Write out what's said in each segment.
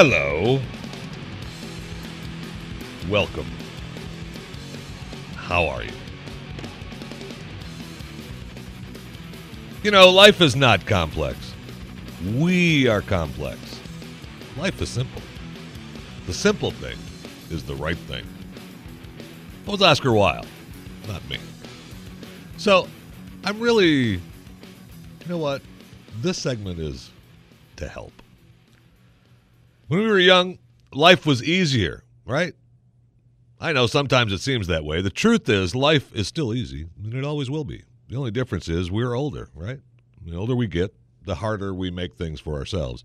Hello. Welcome. How are you? You know, life is not complex. We are complex. Life is simple. The simple thing is the right thing. That was Oscar Wilde, not me. So, I'm really, you know what? This segment is to help. When we were young, life was easier, right? I know sometimes it seems that way. The truth is, life is still easy, and it always will be. The only difference is we're older, right? The older we get, the harder we make things for ourselves.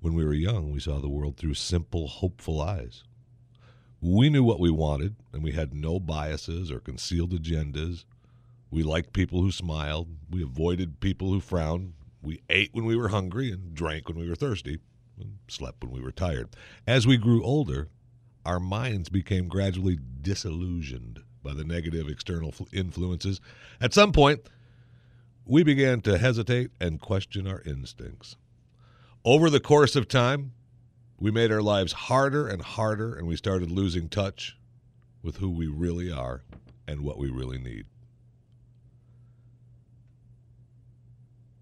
When we were young, we saw the world through simple, hopeful eyes. We knew what we wanted, and we had no biases or concealed agendas. We liked people who smiled. We avoided people who frowned. We ate when we were hungry and drank when we were thirsty slept when we were tired. As we grew older, our minds became gradually disillusioned by the negative external influences. At some point, we began to hesitate and question our instincts. Over the course of time, we made our lives harder and harder, and we started losing touch with who we really are and what we really need.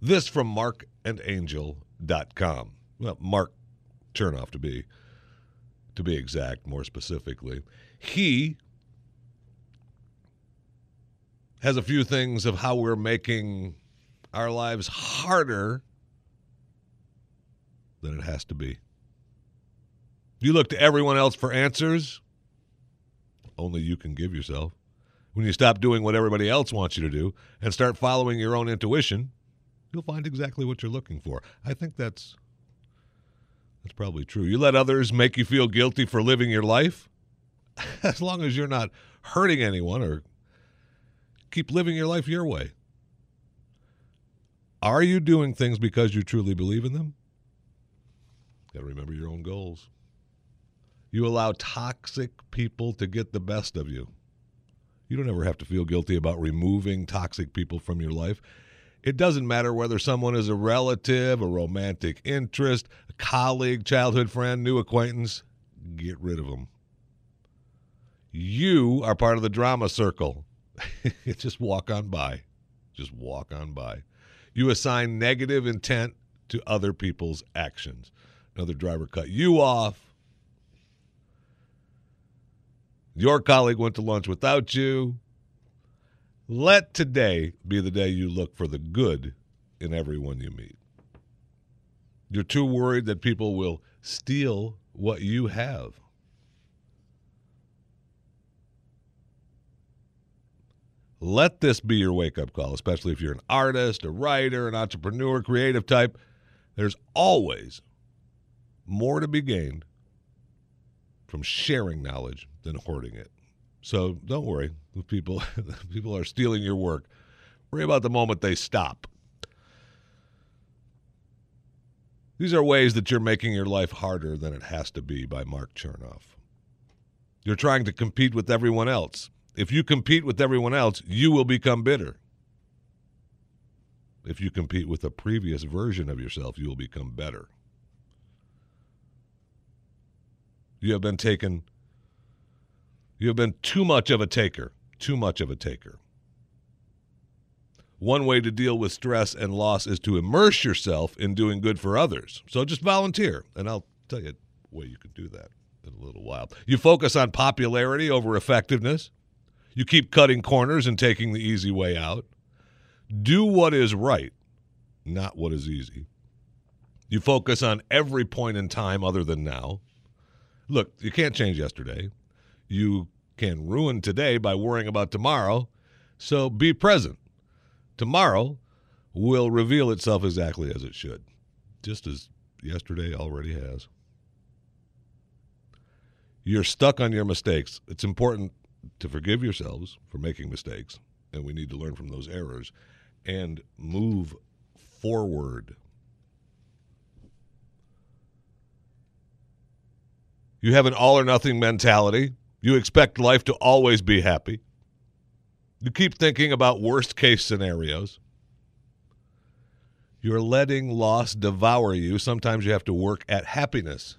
This from marcandangel.com. Well, Marc Chernoff to be to be exact, more specifically. He has a few things of how we're making our lives harder than it has to be. You look to everyone else for answers, only you can give yourself. When you stop doing what everybody else wants you to do and start following your own intuition, you'll find exactly what you're looking for. I think that's that's probably true. You let others make you feel guilty for living your life, as long as you're not hurting anyone or keep living your life your way. Are you doing things because you truly believe in them? Got to remember your own goals. You allow toxic people to get the best of you. You don't ever have to feel guilty about removing toxic people from your life. It doesn't matter whether someone is a relative, a romantic interest, a colleague, childhood friend, new acquaintance. Get rid of them. You are part of the drama circle. Just walk on by. Just walk on by. You assign negative intent to other people's actions. Another driver cut you off. Your colleague went to lunch without you. Let today be the day you look for the good in everyone you meet. You're too worried that people will steal what you have. Let this be your wake up call, especially if you're an artist, a writer, an entrepreneur, creative type. There's always more to be gained from sharing knowledge than hoarding it. So don't worry if people people are stealing your work. Worry about the moment they stop. These are ways that you're making your life harder than it has to be by Marc Chernoff. You're trying to compete with everyone else. If you compete with everyone else, you will become bitter. If you compete with a previous version of yourself, you will become better. You have been taken you have been too much of a taker, too much of a taker. One way to deal with stress and loss is to immerse yourself in doing good for others. So just volunteer, and I'll tell you a way you can do that in a little while. You focus on popularity over effectiveness. You keep cutting corners and taking the easy way out. Do what is right, not what is easy. You focus on every point in time other than now. Look, you can't change yesterday. You can ruin today by worrying about tomorrow. So be present. Tomorrow will reveal itself exactly as it should, just as yesterday already has. You're stuck on your mistakes. It's important to forgive yourselves for making mistakes, and we need to learn from those errors and move forward. You have an all or nothing mentality. You expect life to always be happy. You keep thinking about worst case scenarios. You're letting loss devour you. Sometimes you have to work at happiness.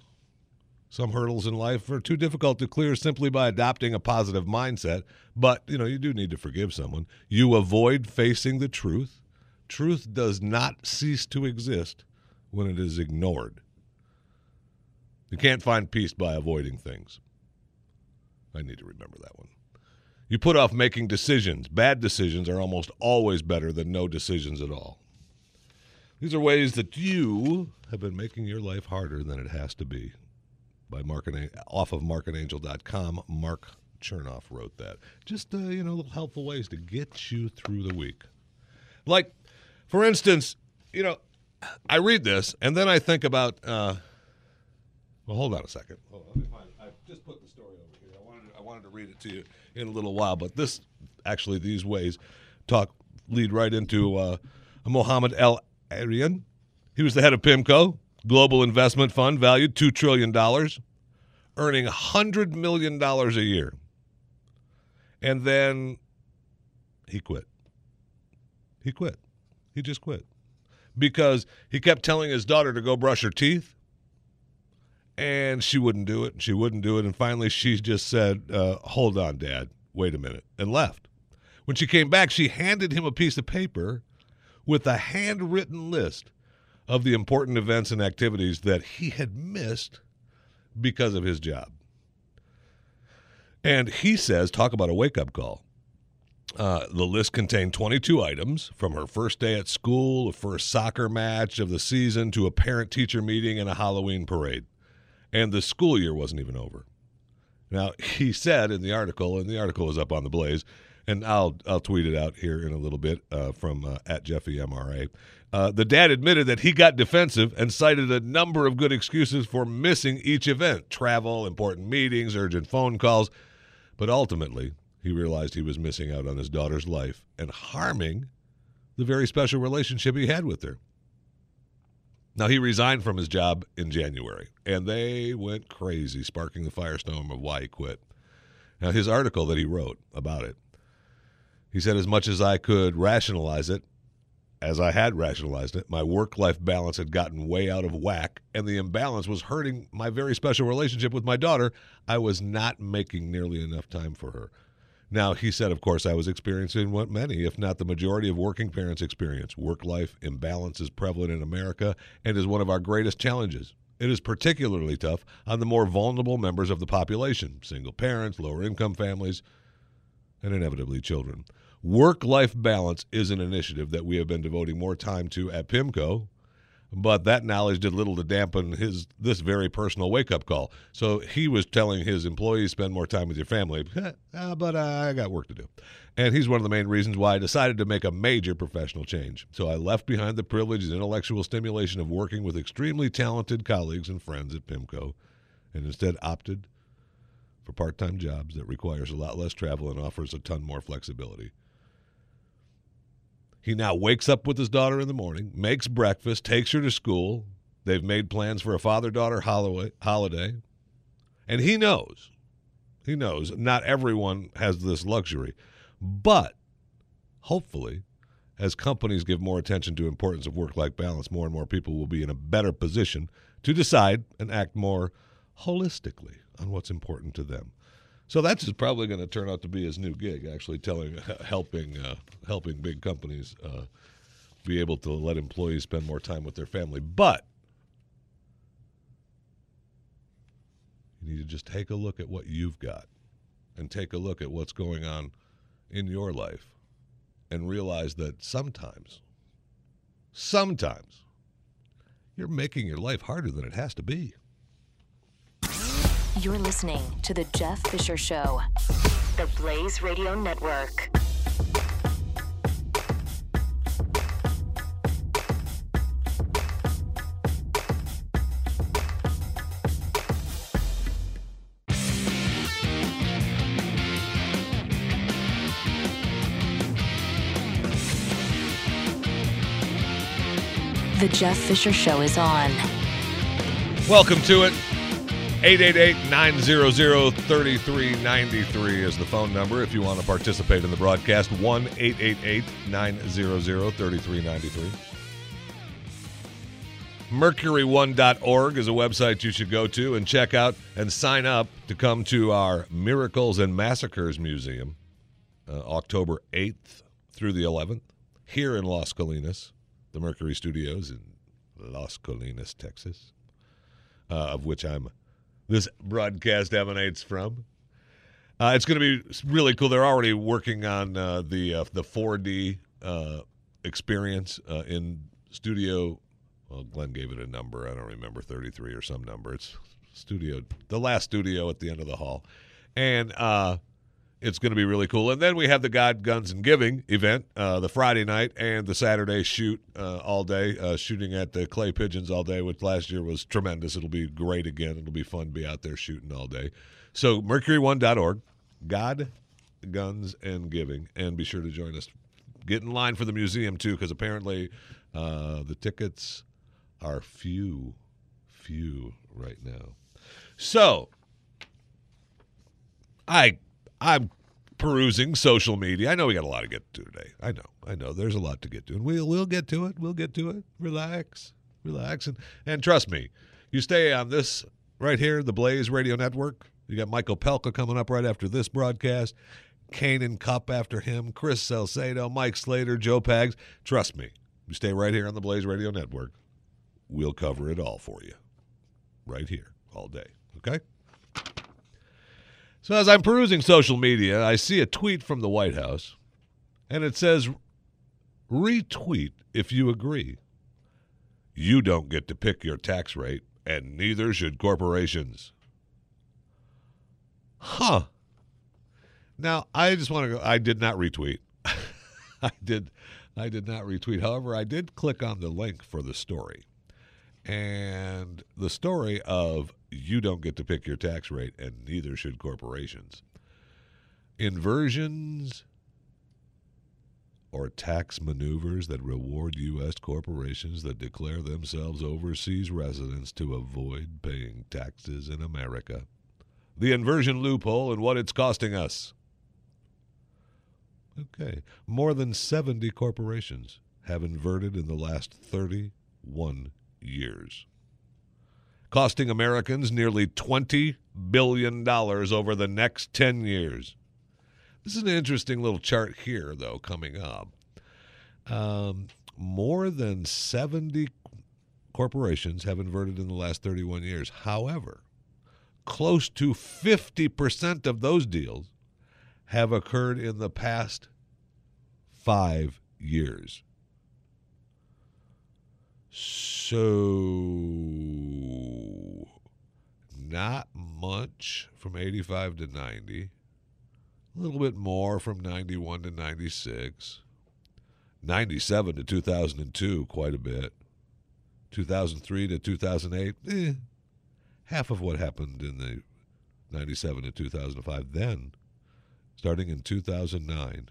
Some hurdles in life are too difficult to clear simply by adopting a positive mindset, but you know, you do need to forgive someone. You avoid facing the truth. Truth does not cease to exist when it is ignored. You can't find peace by avoiding things. I need to remember that one. You put off making decisions. Bad decisions are almost always better than no decisions at all. These are ways that you have been making your life harder than it has to be. By marketing off of marketangel.com, Marc Chernoff wrote that. Just uh, you know, little helpful ways to get you through the week. Like, for instance, you know, I read this and then I think about. Uh, well, hold on a second. Hold on, let me find. I just put the story over here. I wanted I wanted to read it to you in a little while, but this actually these ways talk lead right into uh, Mohammed El Arian. He was the head of PIMCO, global investment fund valued $2 trillion, earning $100 million a year. And then he quit. He quit. He just quit. Because he kept telling his daughter to go brush her teeth, and she wouldn't do it. She wouldn't do it. And finally, she just said, uh, Hold on, Dad. Wait a minute. And left. When she came back, she handed him a piece of paper with a handwritten list of the important events and activities that he had missed because of his job. And he says, talk about a wake up call. Uh, the list contained 22 items from her first day at school, the first soccer match of the season, to a parent teacher meeting and a Halloween parade. And the school year wasn't even over. Now, he said in the article, and the article is up on the Blaze, and I'll I'll tweet it out here in a little bit uh, from uh, at Jeffy MRA. Uh, the dad admitted that he got defensive and cited a number of good excuses for missing each event: travel, important meetings, urgent phone calls. But ultimately, he realized he was missing out on his daughter's life and harming the very special relationship he had with her. Now, he resigned from his job in January, and they went crazy, sparking the firestorm of why he quit. Now, his article that he wrote about it he said, as much as I could rationalize it, as I had rationalized it, my work life balance had gotten way out of whack, and the imbalance was hurting my very special relationship with my daughter. I was not making nearly enough time for her. Now, he said, of course, I was experiencing what many, if not the majority of working parents experience. Work life imbalance is prevalent in America and is one of our greatest challenges. It is particularly tough on the more vulnerable members of the population single parents, lower income families, and inevitably children. Work life balance is an initiative that we have been devoting more time to at PIMCO, but that knowledge did little to dampen his this very personal wake up call. So he was telling his employees spend more time with your family, uh, but uh, I got work to do. And he's one of the main reasons why I decided to make a major professional change. So I left behind the privilege and intellectual stimulation of working with extremely talented colleagues and friends at PIMCO and instead opted for part-time jobs that requires a lot less travel and offers a ton more flexibility. He now wakes up with his daughter in the morning, makes breakfast, takes her to school. They've made plans for a father daughter holiday. And he knows, he knows not everyone has this luxury. But hopefully, as companies give more attention to importance of work-life balance, more and more people will be in a better position to decide and act more holistically on what's important to them. So that's probably going to turn out to be his new gig, actually telling, helping, uh, helping big companies uh, be able to let employees spend more time with their family. But you need to just take a look at what you've got, and take a look at what's going on in your life, and realize that sometimes, sometimes, you're making your life harder than it has to be. You're listening to The Jeff Fisher Show, the Blaze Radio Network. The Jeff Fisher Show is on. Welcome to it. 888-900-3393 is the phone number if you want to participate in the broadcast. 1-888-900-3393. Mercury1.org is a website you should go to and check out and sign up to come to our Miracles and Massacres Museum uh, October 8th through the 11th here in Las Colinas, the Mercury Studios in Las Colinas, Texas, uh, of which I'm this broadcast emanates from. Uh, it's going to be really cool. They're already working on uh, the uh, the 4D uh, experience uh, in studio. Well, Glenn gave it a number. I don't remember 33 or some number. It's studio, the last studio at the end of the hall, and uh, it's going to be really cool. And then we have the God, Guns, and Giving event, uh, the Friday night and the Saturday shoot uh, all day, uh, shooting at the Clay Pigeons all day, which last year was tremendous. It'll be great again. It'll be fun to be out there shooting all day. So, mercury1.org, God, Guns, and Giving. And be sure to join us. Get in line for the museum, too, because apparently uh, the tickets are few, few right now. So, I I'm perusing social media. I know we got a lot to get to today. I know, I know. There's a lot to get to, and we'll we'll get to it. We'll get to it. Relax, relax, and and trust me, you stay on this right here, the Blaze Radio Network. You got Michael Opelka coming up right after this broadcast. Kane and Cupp after him. Chris Salcedo, Mike Slater, Joe Pags. Trust me, you stay right here on the Blaze Radio Network. We'll cover it all for you, right here, all day. Okay. So as I'm perusing social media, I see a tweet from the White House, and it says, retweet if you agree. You don't get to pick your tax rate, and neither should corporations. Huh. Now, I just want to go I did not retweet. I did I did not retweet. However, I did click on the link for the story. And the story of you don't get to pick your tax rate, and neither should corporations. Inversions or tax maneuvers that reward U.S. corporations that declare themselves overseas residents to avoid paying taxes in America. The inversion loophole and what it's costing us. Okay. More than 70 corporations have inverted in the last 31 years costing Americans nearly $20 billion over the next 10 years. This is an interesting little chart here, though, coming up. Um, more than 70 corporations have inverted in the last 31 years. However, close to 50% of those deals have occurred in the past five years. So, not much from 85 to 90. A little bit more from 91 to 96. 97 to 2002, quite a bit. 2003 to 2008, eh, half of what happened in the 97 to 2005. Then, starting in 2009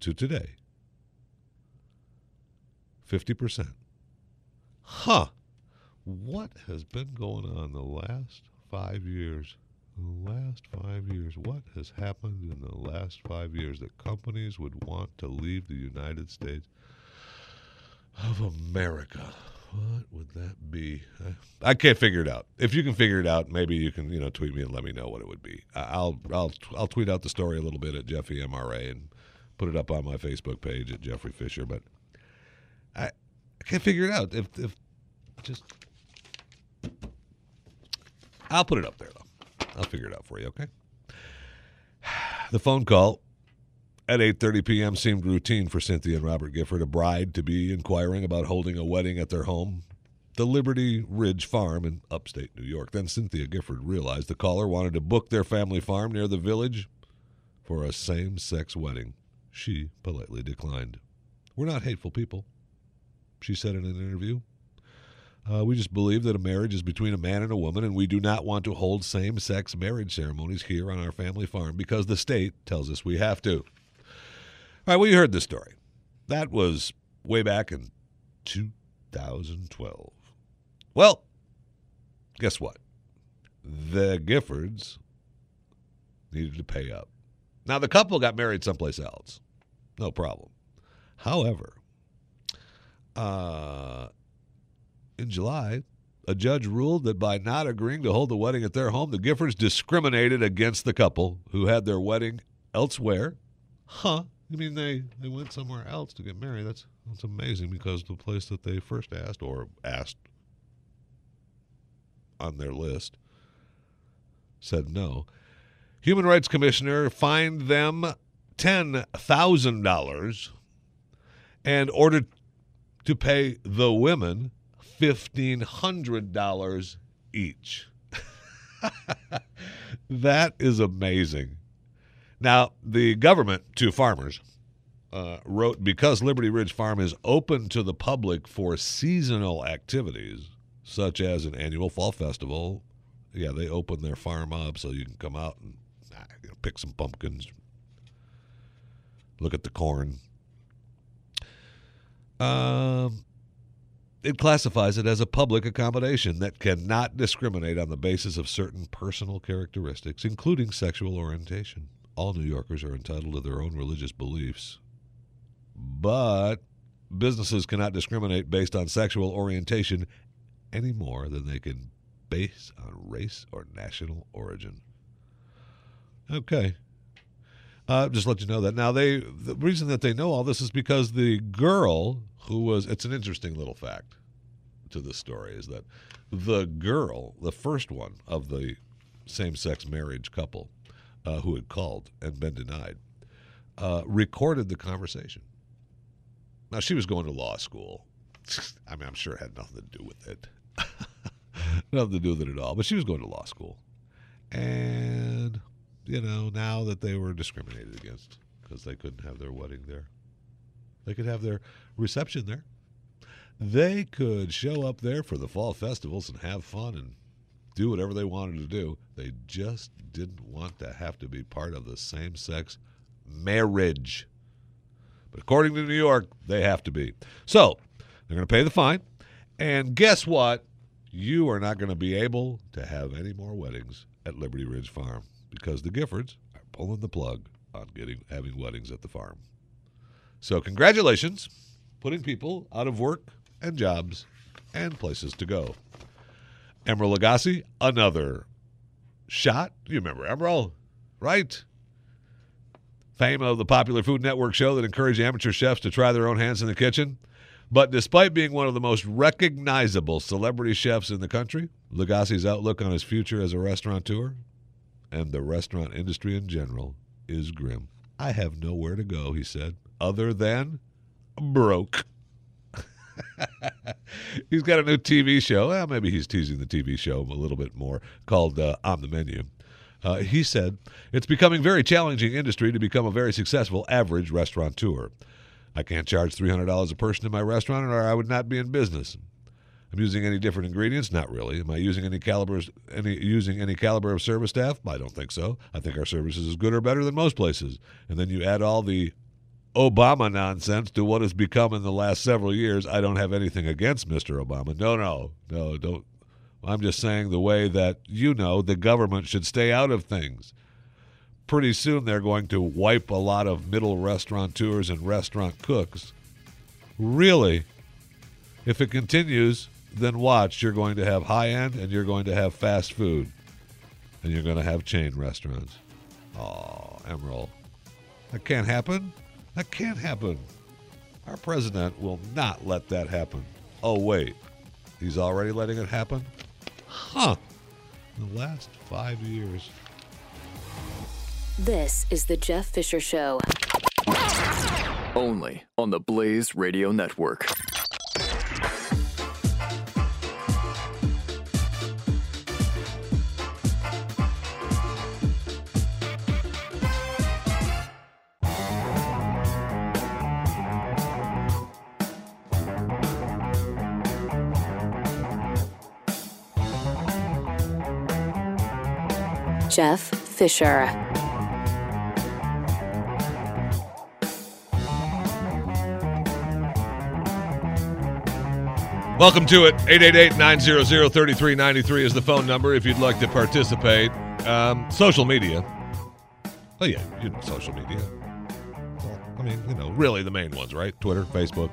to today, 50%. Huh. What has been going on the last five years? The last five years. What has happened in the last five years that companies would want to leave the United States of America? What would that be? I, I can't figure it out. If you can figure it out, maybe you can, you know, tweet me and let me know what it would be. I'll, I'll, I'll tweet out the story a little bit at Jeffy MRA and put it up on my Facebook page at Jeffrey Fisher. But I, I can't figure it out. If, if just, I'll put it up there though. I'll figure it out for you. Okay. The phone call at 8:30 p.m. seemed routine for Cynthia and Robert Gifford, a bride to be inquiring about holding a wedding at their home the Liberty Ridge Farm in upstate New York. Then Cynthia Gifford realized the caller wanted to book their family farm near the village for a same sex wedding. She politely declined. We're not hateful people, she said in an interview. Uh, we just believe that a marriage is between a man and a woman, and we do not want to hold same sex marriage ceremonies here on our family farm because the state tells us we have to. All right, well, you heard this story. That was way back in 2012. Well, guess what? The Giffords needed to pay up. Now, the couple got married someplace else. No problem. However, uh, in July, a judge ruled that by not agreeing to hold the wedding at their home, the Giffords discriminated against the couple who had their wedding elsewhere. Huh? I mean, they, they went somewhere else to get married. That's that's amazing because the place that they first asked or asked on their list said no. Human Rights Commissioner fined them ten thousand dollars and ordered to pay the women $1,500 each. that is amazing. Now, the government to farmers uh, wrote because Liberty Ridge Farm is open to the public for seasonal activities, such as an annual fall festival. Yeah, they open their farm up so you can come out and ah, you know, pick some pumpkins, look at the corn. Um, it classifies it as a public accommodation that cannot discriminate on the basis of certain personal characteristics, including sexual orientation. All New Yorkers are entitled to their own religious beliefs, but businesses cannot discriminate based on sexual orientation any more than they can base on race or national origin. Okay. Uh, just let you know that. Now, they the reason that they know all this is because the girl who was, it's an interesting little fact to this story, is that the girl, the first one of the same sex marriage couple uh, who had called and been denied, uh, recorded the conversation. Now, she was going to law school. I mean, I'm sure it had nothing to do with it. nothing to do with it at all. But she was going to law school. And, you know, now that they were discriminated against because they couldn't have their wedding there, they could have their reception there. They could show up there for the fall festivals and have fun and do whatever they wanted to do. They just didn't want to have to be part of the same sex marriage. But according to New York, they have to be. So they're going to pay the fine. And guess what? You are not going to be able to have any more weddings at Liberty Ridge Farm because the Giffords are pulling the plug on getting having weddings at the farm. So congratulations, putting people out of work and jobs and places to go. Emeril Lagasse, another shot. You remember Emeril, right? Fame of the popular Food Network show that encouraged amateur chefs to try their own hands in the kitchen. But despite being one of the most recognizable celebrity chefs in the country, Lagasse's outlook on his future as a restaurateur and the restaurant industry in general is grim. I have nowhere to go, he said, other than broke. he's got a new TV show. Well, maybe he's teasing the TV show a little bit more called uh, On the Menu. Uh, he said, It's becoming very challenging industry to become a very successful average restaurateur. I can't charge $300 a person in my restaurant or I would not be in business. I'm using any different ingredients? Not really. Am I using any calibers any using any caliber of service staff? I don't think so. I think our service is as good or better than most places. And then you add all the Obama nonsense to what has become in the last several years. I don't have anything against Mr. Obama. No, no, no, don't. I'm just saying the way that you know the government should stay out of things. Pretty soon they're going to wipe a lot of middle restaurateurs and restaurant cooks. Really? If it continues, then watch. You're going to have high end and you're going to have fast food. And you're going to have chain restaurants. Oh, Emeril. That can't happen. That can't happen. Our president will not let that happen. Oh, wait. He's already letting it happen? Huh. In The last five years. This is the Jeff Fisher Show. Only on the Blaze Radio Network. Jeff Fisher. Welcome to it. 888-900-3393 is the phone number if you'd like to participate. Um, social media. Oh, yeah, you know social media. Well, I mean, you know, really the main ones, right? Twitter, Facebook.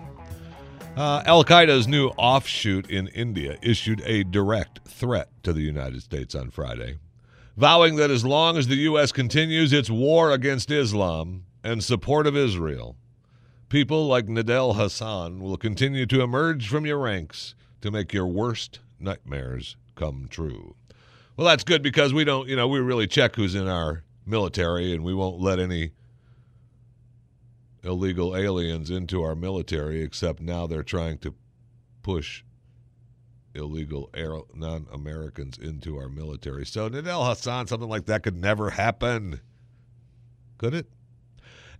Uh, Al Qaeda's new offshoot in India issued a direct threat to the United States on Friday, vowing that as long as the U.S. continues its war against Islam and support of Israel, people like Nidal Hasan will continue to emerge from your ranks to make your worst nightmares come true. Well, that's good because we don't, you know, we really check who's in our military and we won't let any illegal aliens into our military, except now they're trying to push illegal non Americans into our military. So, Nidal Hasan, something like that could never happen. Could it?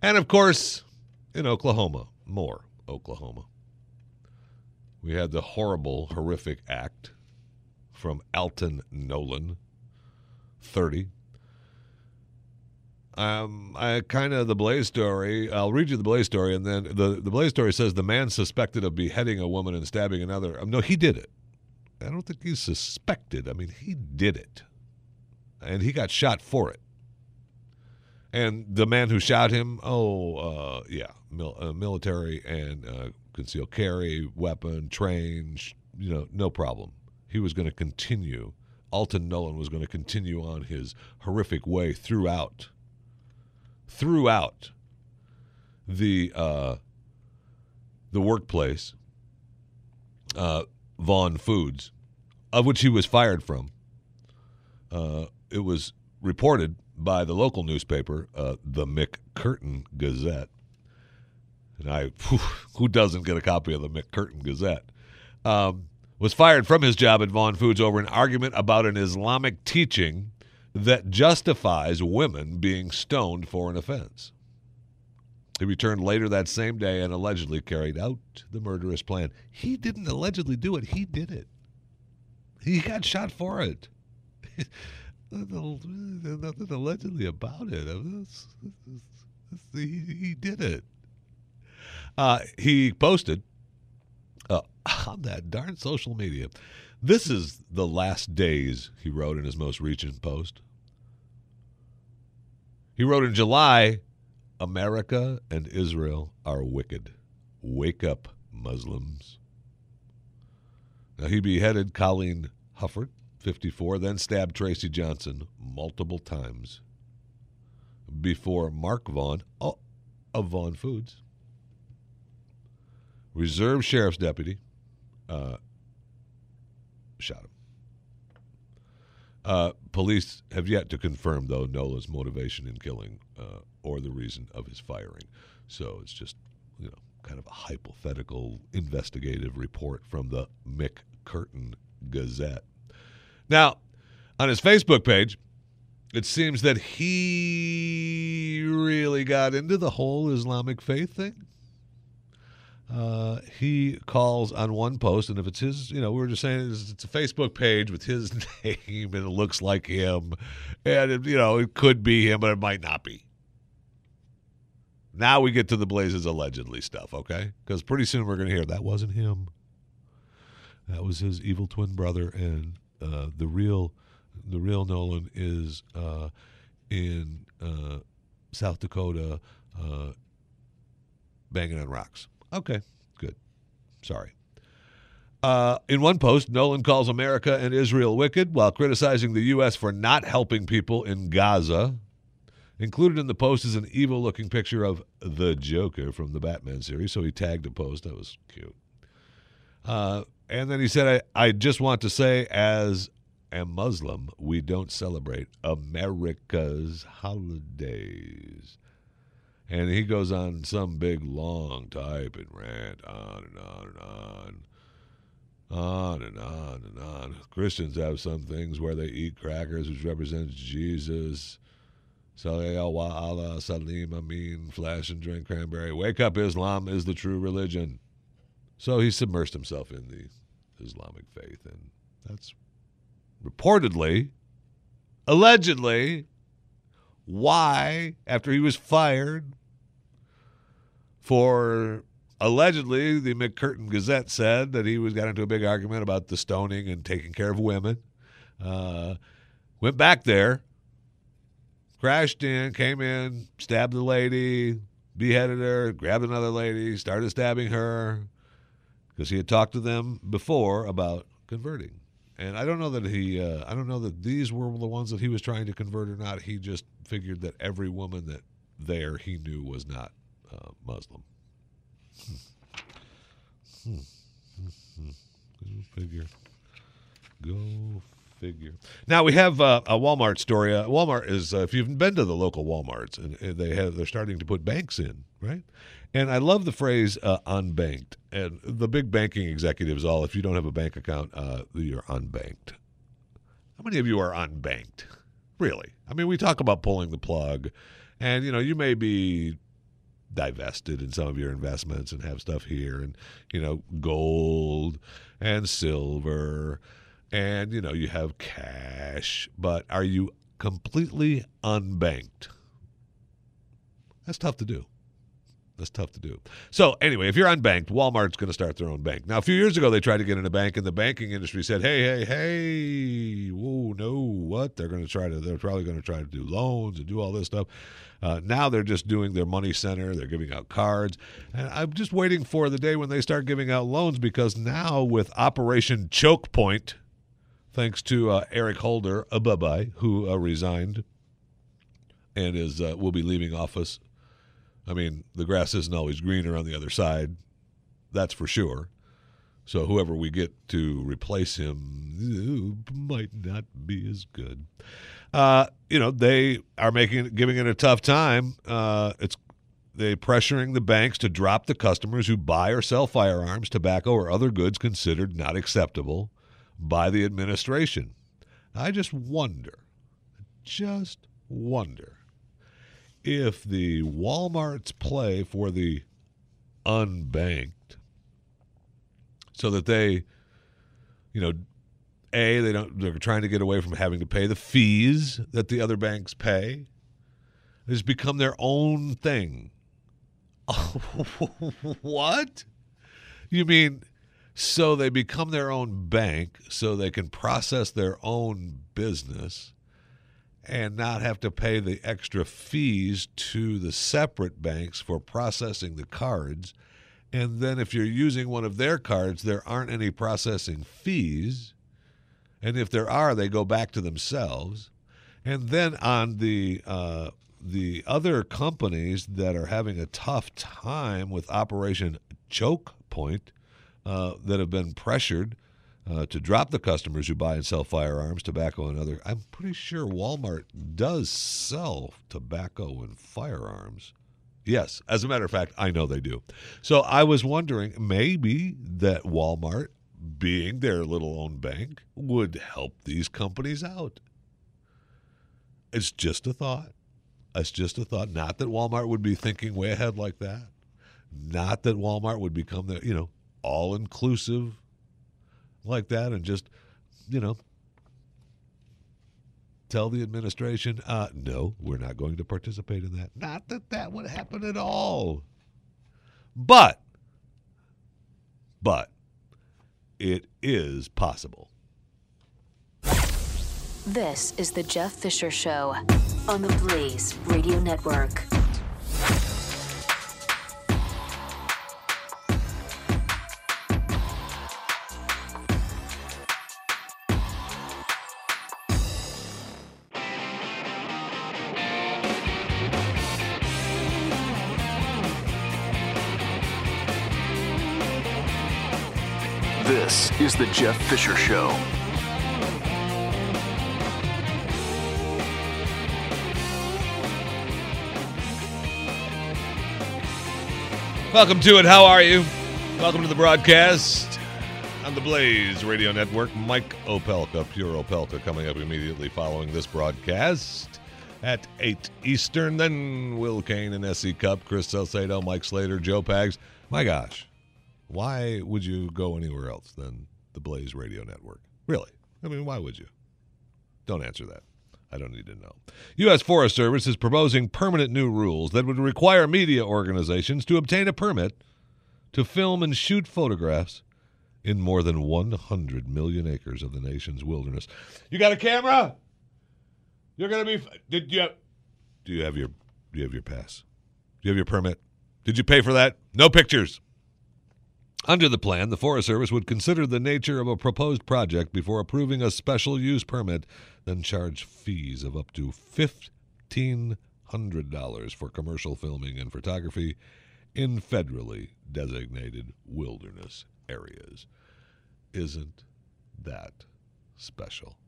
And of course, in Oklahoma, more Oklahoma. We had the horrible, horrific act from Alton Nolan, 30. Um, I kind of the Blaze story. I'll read you the Blaze story, and then the the Blaze story says the man suspected of beheading a woman and stabbing another. Um, no, he did it. I don't think he's suspected. I mean, he did it, and he got shot for it. And the man who shot him, oh, uh, yeah, mil- uh, military and uh, concealed carry, weapon, train, sh- you know, no problem. He was going to continue. Alton Nolan was going to continue on his horrific way throughout, throughout the uh, the workplace, uh, Vaughn Foods, of which he was fired from. Uh, it was reported by the local newspaper, uh, the McCurtain Gazette. And I, whew, who doesn't get a copy of the McCurtain Gazette? Um, was fired from his job at Vaughn Foods over an argument about an Islamic teaching that justifies women being stoned for an offense. He returned later that same day and allegedly carried out the murderous plan. He didn't allegedly do it, he did it. He got shot for it. nothing allegedly about it. He, he did it. Uh, he posted uh, on that darn social media. This is the last days, he wrote in his most recent post. He wrote in July America and Israel are wicked. Wake up, Muslims. Now, he beheaded Colleen Hufford 54, then stabbed Tracy Johnson multiple times before Mark Vaughn oh, of Vaughn Foods, reserve sheriff's deputy, uh, shot him. Uh, police have yet to confirm, though, Nola's motivation in killing uh, or the reason of his firing. So it's just, you know, kind of a hypothetical investigative report from the McCurtain Gazette. Now, on his Facebook page, it seems that he really got into the whole Islamic faith thing. Uh, he calls on one post, and if it's his, you know, we were just saying it's, a Facebook page with his name, and it looks like him, and it, you know, it could be him, but it might not be. Now we get to the Blazes allegedly stuff, okay? Because pretty soon we're going to hear that wasn't him. That was his evil twin brother, and uh, the real the real Nolan is uh, in uh, South Dakota uh, banging on rocks. Okay, good. Sorry. Uh, in one post, Nolan calls America and Israel wicked while criticizing the U.S. for not helping people in Gaza. Included in the post is an evil looking picture of the Joker from the Batman series, so he tagged a post. That was cute. Uh, and then he said, I, I just want to say, as a Muslim, we don't celebrate America's holidays. And he goes on some big long type and rant on and on and on. On and on and on. Christians have some things where they eat crackers, which represents Jesus. Sallallahu Allah Salim Amin, flash and drink cranberry. Wake up, Islam is the true religion. So he submersed himself in the Islamic faith, and that's reportedly allegedly why, after he was fired for allegedly, the McCurtain Gazette said that he was got into a big argument about the stoning and taking care of women. Uh, went back there, crashed in, came in, stabbed the lady, beheaded her, grabbed another lady, started stabbing her because he had talked to them before about converting. And I don't know that he, uh, I don't know that these were the ones that he was trying to convert or not. He just figured that every woman that there he knew was not uh, Muslim. Hmm. Hmm. Go figure. Go figure. Now we have uh, a Walmart story. Uh, Walmart is, uh, if you've been to the local WalMarts, and, and they have, they're starting to put banks in, right? And I love the phrase uh, unbanked. And the big banking executives all, if you don't have a bank account, uh, you're unbanked. How many of you are unbanked? Really? I mean, we talk about pulling the plug, and you know, you may be divested in some of your investments and have stuff here, and you know, gold and silver, and you know, you have cash, but are you completely unbanked? That's tough to do. That's tough to do. So anyway, if you're unbanked, Walmart's going to start their own bank. Now, a few years ago, they tried to get in a bank, and the banking industry said, "Hey, hey, hey, whoa, no, what? They're going to try to. They're probably going to try to do loans and do all this stuff." Uh, now they're just doing their money center. They're giving out cards, and I'm just waiting for the day when they start giving out loans because now with Operation Choke Point, thanks to uh, Eric Holder, a bye who uh, resigned and is uh, will be leaving office I mean, the grass isn't always greener on the other side. That's for sure. So whoever we get to replace him might not be as good. Uh, you know, they are making giving it a tough time. Uh, it's they pressuring the banks to drop the customers who buy or sell firearms, tobacco, or other goods considered not acceptable by the administration. I just wonder, just wonder if the Walmart's play for the unbanked so that they you know a they don't they're trying to get away from having to pay the fees that the other banks pay has become their own thing. What? You mean so they become their own bank so they can process their own business and not have to pay the extra fees to the separate banks for processing the cards. And then if you're using one of their cards, there aren't any processing fees. And if there are, they go back to themselves. And then on the uh, the other companies that are having a tough time with Operation Choke Point, uh, that have been pressured uh, to drop the customers who buy and sell firearms, tobacco, and other. I'm pretty sure Walmart does sell tobacco and firearms. Yes, as a matter of fact, I know they do. So I was wondering maybe that Walmart, being their little own bank, would help these companies out. It's just a thought. It's just a thought. Not that Walmart would be thinking way ahead like that. Not that Walmart would become the, you know, all inclusive like that and just, you know, tell the administration, uh, no, we're not going to participate in that. Not that that would happen at all. But, but, it is possible. This is the Jeff Fisher Show on the Blaze Radio Network. Jeff Fisher Show. Welcome to it. How are you? Welcome to the broadcast on the Blaze Radio Network. Mike Opelka, Pure Opelka, coming up immediately following this broadcast at 8 Eastern. Then Will Kane and SE Cupp, Chris Salcedo, Mike Slater, Joe Pags. My gosh, why would you go anywhere else than the Blaze Radio Network? Really? I mean, why would you? Don't answer that. I don't need to know. U.S. Forest Service is proposing permanent new rules that would require media organizations to obtain a permit to film and shoot photographs in more than 100 million acres of the nation's wilderness. You got a camera? You're going to be Did you have, Do you have your do you have your pass? Do you have your permit? Did you pay for that? No pictures. Under the plan, the Forest Service would consider the nature of a proposed project before approving a special use permit, then charge fees of up to $1,500 for commercial filming and photography in federally designated wilderness areas. Isn't that special?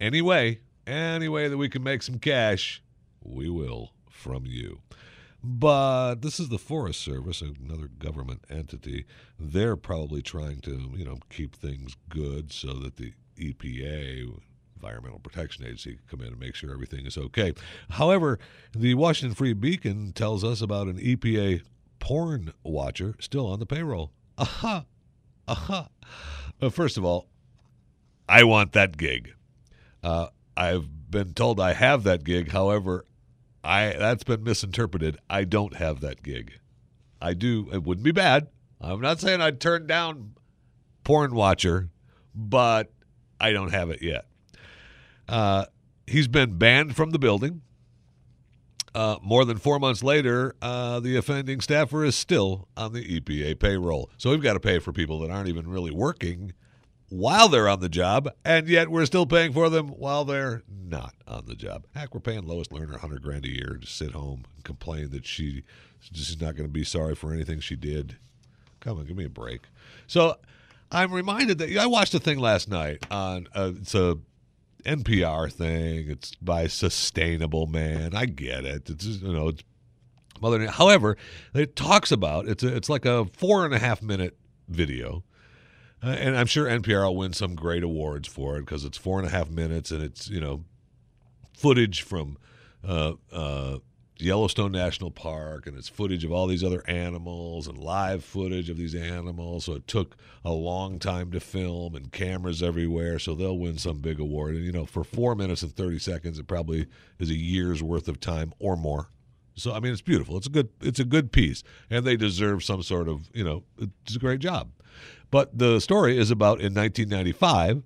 Anyway, any way that we can make some cash, we will from you. But this is the Forest Service, another government entity. They're probably trying to, you know, keep things good so that the EPA, Environmental Protection Agency, can come in and make sure everything is okay. However, the Washington Free Beacon tells us about an EPA porn watcher still on the payroll. Aha! Aha! Uh, first of all, I want that gig. Uh, I've been told I have that gig. However, I that's been misinterpreted. I don't have that gig. I do. It wouldn't be bad. I'm not saying I'd turn down porn watcher, but I don't have it yet. Uh, he's been banned from the building. Uh, more than four months later, uh, the offending staffer is still on the EPA payroll. So we've got to pay for people that aren't even really working while they're on the job, and yet we're still paying for them while they're not on the job. Heck, we're paying Lois Lerner 100 grand a year to sit home and complain that she just not going to be sorry for anything she did. Come on, give me a break. So I'm reminded that I watched a thing last night on uh, it's a NPR thing. It's by Sustainable Man. I get it. It's you know it's mother. However, it talks about it's a, it's like a four and a half minute video uh, and I'm sure NPR will win some great awards for it because it's four and a half minutes and it's you know footage from uh, uh, Yellowstone National Park and it's footage of all these other animals and live footage of these animals. So it took a long time to film and cameras everywhere. So they'll win some big award. And you know, for four minutes and thirty seconds, it probably is a year's worth of time or more. So I mean, it's beautiful. It's a good. It's a good piece, and they deserve some sort of. You know, it's a great job. But the story is about in 1995.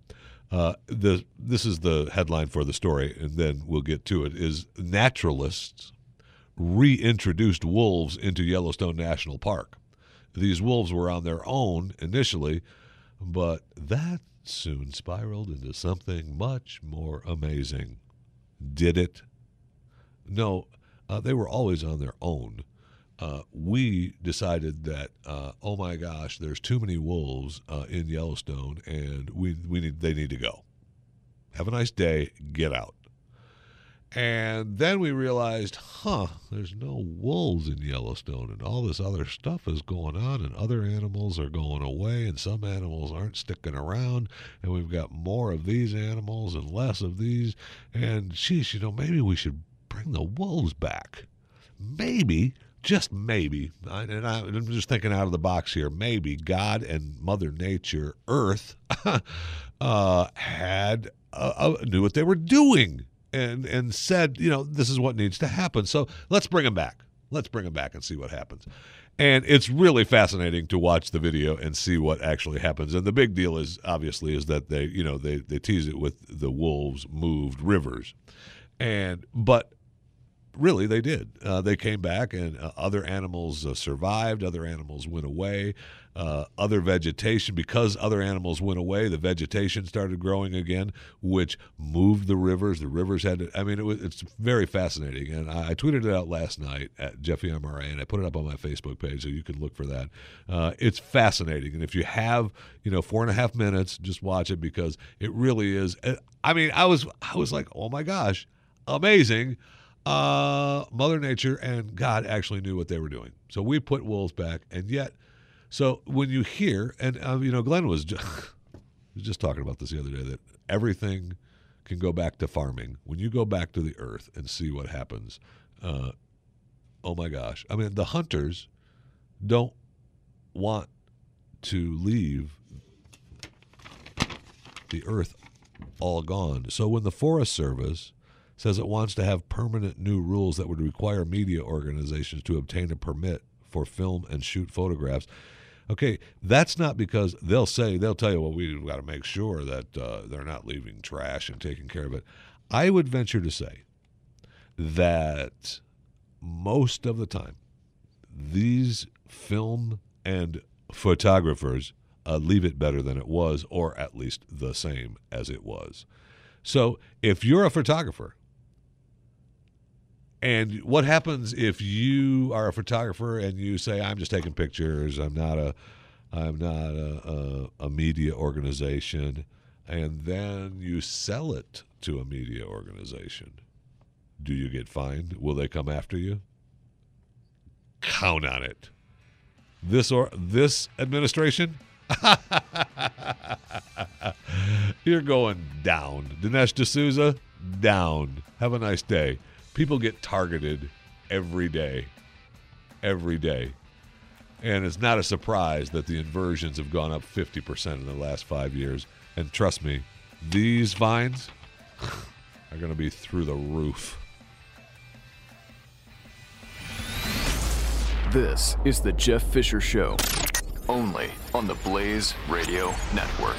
Uh, the this is the headline for the story, and then we'll get to it. Is naturalists reintroduced wolves into Yellowstone National Park? These wolves were on their own initially, but that soon spiraled into something much more amazing. Did it? No, uh, they were always on their own uh, we decided that uh, oh my gosh, there's too many wolves uh, in Yellowstone, and we we need they need to go. Have a nice day. Get out. And then we realized, huh, there's no wolves in Yellowstone, and all this other stuff is going on, and other animals are going away, and some animals aren't sticking around, and we've got more of these animals and less of these. And sheesh, you know, maybe we should bring the wolves back. Maybe just maybe, and I'm just thinking out of the box here, maybe God and Mother Nature, Earth, uh, had uh, uh, knew what they were doing and and said, you know, this is what needs to happen. So let's bring them back. Let's bring them back and see what happens. And it's really fascinating to watch the video and see what actually happens. And the big deal is obviously is that they, you know, they they tease it with the wolves moved rivers, and but really they did. Uh, they came back, and uh, other animals uh, survived. Other animals went away. Uh, other vegetation, because other animals went away, the vegetation started growing again, which moved the rivers. The rivers had to, I mean, it was, it's very fascinating. And I, I, tweeted it out last night at Jeffy MRA, and I put it up on my Facebook page, so you can look for that. Uh, it's fascinating. And if you have, you know, four and a half minutes, just watch it because it really is. I mean, I was, I was like, oh my gosh, amazing uh, Mother Nature and God actually knew what they were doing. So we put wolves back, and yet, so when you hear, and uh, you know, Glenn was just, was just talking about this the other day that everything can go back to farming. When you go back to the earth and see what happens, uh, oh my gosh! I mean, the hunters don't want to leave the earth all gone. So when the Forest Service says it wants to have permanent new rules that would require media organizations to obtain a permit for film and shoot photographs. Okay, that's not because they'll say they'll tell you, well, we've got to make sure that uh, they're not leaving trash and taking care of it. I would venture to say that most of the time, these film and photographers uh, leave it better than it was, or at least the same as it was. So if you're a photographer, and what happens if you are a photographer and you say, "I'm just taking pictures. I'm not a, I'm not a, a, a media organization," and then you sell it to a media organization? Do you get fined? Will they come after you? Count on it. This or this administration, you're going down. Dinesh D'Souza, down. Have a nice day. People get targeted every day. Every day. And it's not a surprise that the inversions have gone up 50% in the last five years. And trust me, these vines are going to be through the roof. This is the Jeff Fisher Show, only on the Blaze Radio Network.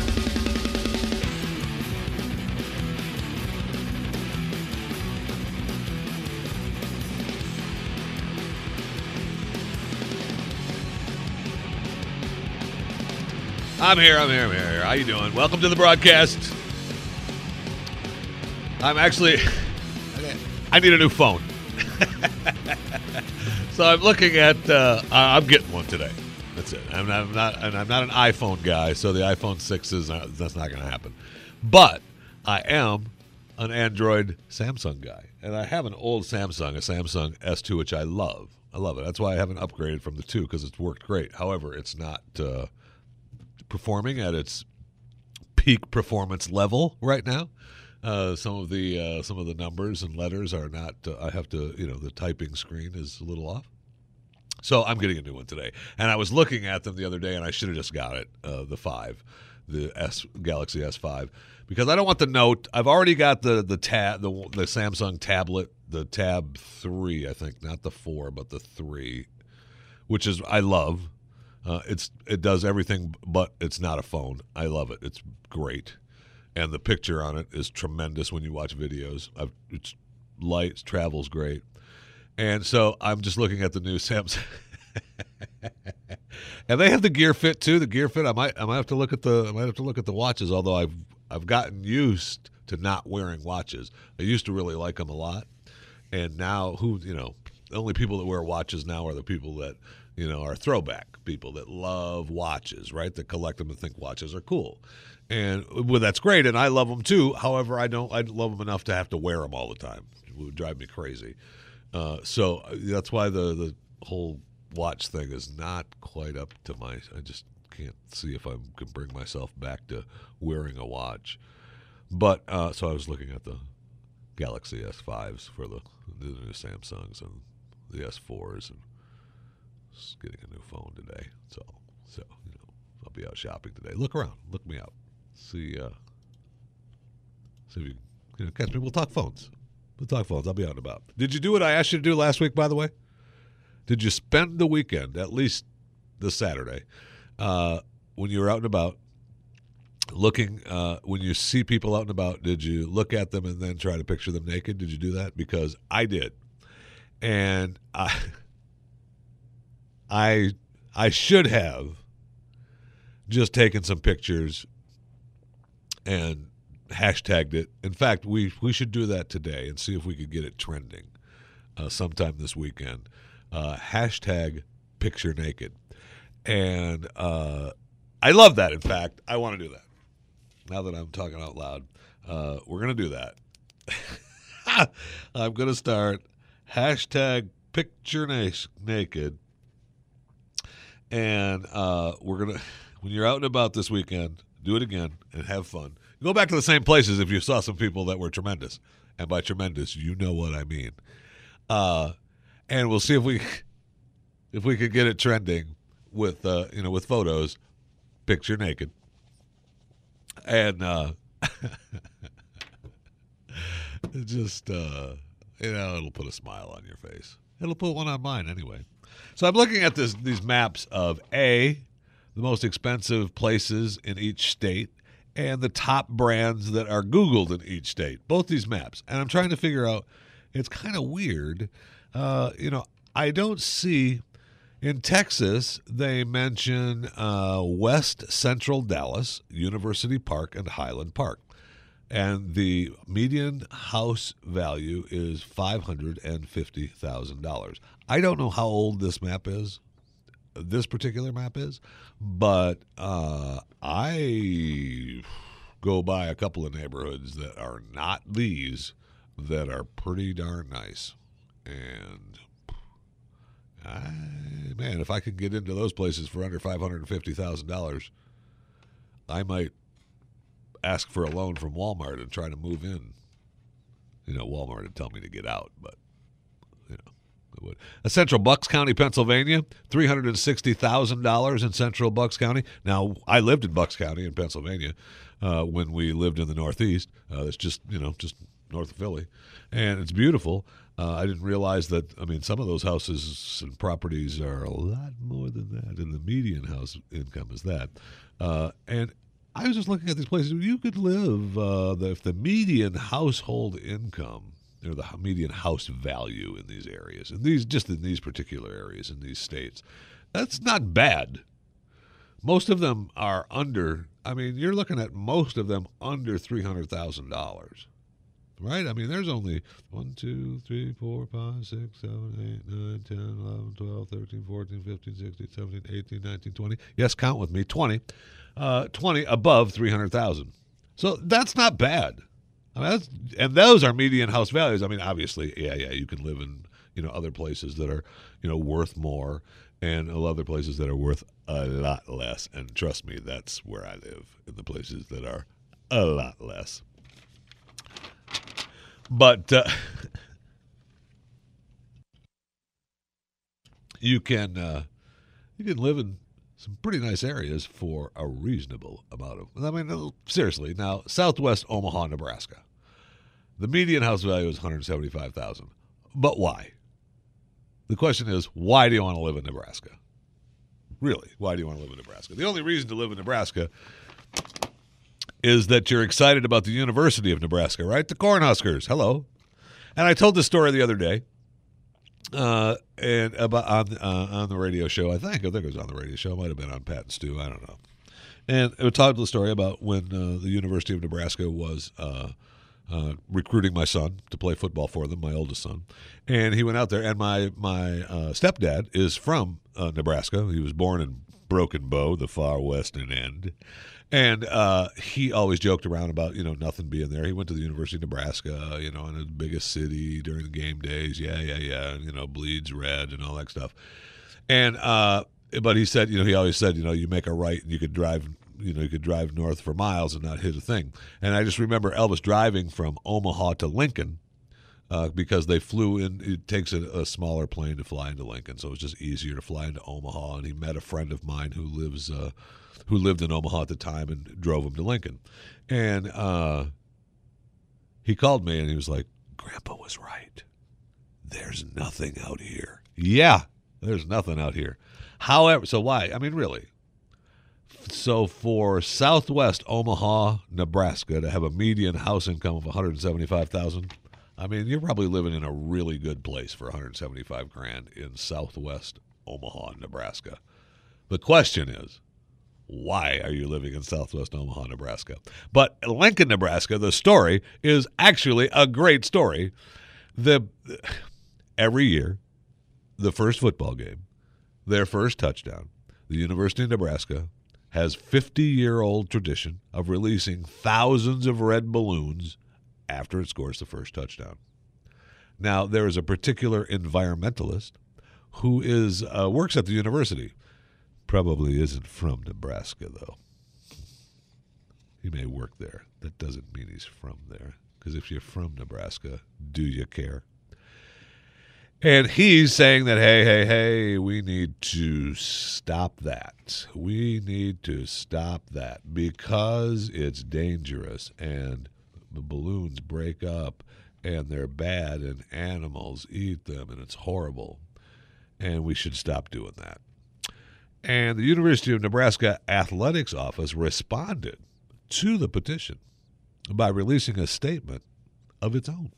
I'm here. I'm here. I'm here. How you doing? Welcome to the broadcast. I'm actually. I need a new phone. so I'm looking at. Uh, I'm getting one today. That's it. I'm not, I'm not. And I'm not an iPhone guy, so the iPhone six is not, that's not going to happen. But I am an Android Samsung guy, and I have an old Samsung, a Samsung S2, which I love. I love it. That's why I haven't upgraded from the two because it's worked great. However, it's not. Uh, performing at its peak performance level right now. Uh, some of the uh, some of the numbers and letters are not. Uh, I have to, you know, the typing screen is a little off. So I'm getting a new one today, and I was looking at them the other day, and I should have just got it, uh, the five, the S Galaxy S5, because I don't want the Note. I've already got the the tab, the the Samsung tablet, the Tab three, I think, not the four, but the three, which is I love. Uh, it's it does everything, but it's not a phone. I love it. It's great, and the picture on it is tremendous when you watch videos. I've, it's light, travels great, and so I'm just looking at the new Samsung. and they have the Gear Fit too. The Gear Fit. I might I might have to look at the I might have to look at the watches. Although I've I've gotten used to not wearing watches. I used to really like them a lot, and now who you know the only people that wear watches now are the people that you know are throwback people that love watches, right? That collect them and think watches are cool, and well, that's great, and I love them too. However, I don't I love them enough to have to wear them all the time. It would drive me crazy. Uh, so uh, that's why the the whole watch thing is not quite up to my. I just can't see if I can bring myself back to wearing a watch. But uh, so I was looking at the Galaxy S5s for the, the new Samsungs and the S4s and getting a new phone today. So so you know I'll be out shopping today. Look around, look me out, see uh, see if you, you know, catch me. We'll talk phones. We'll talk phones. I'll be out and about. Did you do what I asked you to do last week? By the way, did you spend the weekend at least this Saturday uh, when you were out and about? Looking uh, when you see people out and about, did you look at them and then try to picture them naked? Did you do that? Because I did, and I, I, I should have just taken some pictures and hashtagged it. In fact, we we should do that today and see if we could get it trending uh, sometime this weekend. Uh, hashtag picture naked, and uh, I love that. In fact, I want to do that. Now that I'm talking out loud, uh, we're gonna do that. I'm gonna start hashtag picture na- naked, and uh, we're gonna when you're out and about this weekend, do it again and have fun. Go back to the same places if you saw some people that were tremendous, and by tremendous, you know what I mean. Uh, and we'll see if we if we can get it trending with uh, you know with photos, picture naked, and uh, just uh, you know it'll put a smile on your face. It'll put one on mine anyway. So I'm looking at this these maps of a the most expensive places in each state and the top brands that are Googled in each state. Both these maps, and I'm trying to figure out. It's kind of weird. Uh, you know, I don't see in Texas, they mention uh, West Central Dallas, University Park, and Highland Park. And the median house value is $550,000. I don't know how old this map is, this particular map is, but uh, I go by a couple of neighborhoods that are not these that are pretty darn nice. And I, man, if I could get into those places for under five hundred and fifty thousand dollars, I might ask for a loan from Walmart and try to move in. You know, Walmart would tell me to get out, but you know, it would. A Central Bucks County, Pennsylvania, three hundred and sixty thousand dollars in Central Bucks County. Now, I lived in Bucks County in Pennsylvania uh, when we lived in the Northeast. Uh, it's just you know just north of Philly, and it's beautiful. Uh, I didn't realize that. I mean, some of those houses and properties are a lot more than that, and the median house income is that. Uh, and I was just looking at these places. You could live uh, the, if the median household income or the median house value in these areas, and these just in these particular areas in these states, that's not bad. Most of them are under. I mean, you're looking at most of them under three hundred thousand dollars right? I mean, there's only 1, 2, 3, 4, 5, 6, 7, 8, 9, 10, 11, 12, 13, 14, 15, 16, 17, 18, 19, 20. Yes, count with me 20. Uh, 20 above 300,000. So that's not bad. I mean, and those are median house values. I mean, obviously, yeah, yeah, you can live in you know other places that are you know worth more, and other places that are worth a lot less. And trust me, that's where I live in the places that are a lot less. But uh, you can uh, you can live in some pretty nice areas for a reasonable amount of. I mean, seriously. Now, Southwest Omaha, Nebraska, the median house value is one hundred seventy-five thousand. But why? The question is, why do you want to live in Nebraska? Really, why do you want to live in Nebraska? The only reason to live in Nebraska is that you're excited about the University of Nebraska, right? The Cornhuskers. Hello. And I told this story the other day, uh, and about on uh, on the radio show. I think I think it was on the radio show. It might have been on Pat and Stu. I don't know. And it told the story about when uh, the University of Nebraska was uh, uh, recruiting my son to play football for them, my oldest son, and he went out there. And my my uh, stepdad is from Nebraska. He was born in Broken Bow, the far western end. And uh, he always joked around about you know nothing being there. He went to the University of Nebraska, you know, in the biggest city during the game days. Yeah, yeah, yeah. And, you know, bleeds red and all that stuff. And uh, but he said, you know, he always said, you know, you make a right and you could drive, you know, you could drive north for miles and not hit a thing. And I just remember Elvis driving from Omaha to Lincoln. Uh, because they flew in, it takes a, a, smaller plane to fly into Lincoln, so it was just easier to fly into Omaha. And he met a friend of mine who lives uh, who lived in Omaha at the time and drove him to Lincoln. And uh, he called me and he was like, Grandpa was right. There's nothing out here. Yeah, there's nothing out here. However, so why? I mean, really. So for Southwest Omaha, Nebraska, to have a median house income of 175,000, I mean, you're probably living in a really good place for 175 grand in Southwest Omaha, Nebraska. The question is, why are you living in southwest Omaha, Nebraska? But Lincoln, Nebraska, the story is actually a great story. The every year, the first football game, their first touchdown, the University of Nebraska has 50 year old tradition of releasing thousands of red balloons after it scores the first touchdown. Now, there is a particular environmentalist who is uh, works at the university. Probably isn't from Nebraska, though. He may work there. That doesn't mean he's from there. Because if you're from Nebraska, do you care? And he's saying that, hey, hey, hey, we need to stop that. We need to stop that because it's dangerous and the balloons break up and they're bad and animals eat them and it's horrible. And we should stop doing that. And the University of Nebraska Athletics Office responded to the petition by releasing a statement of its own,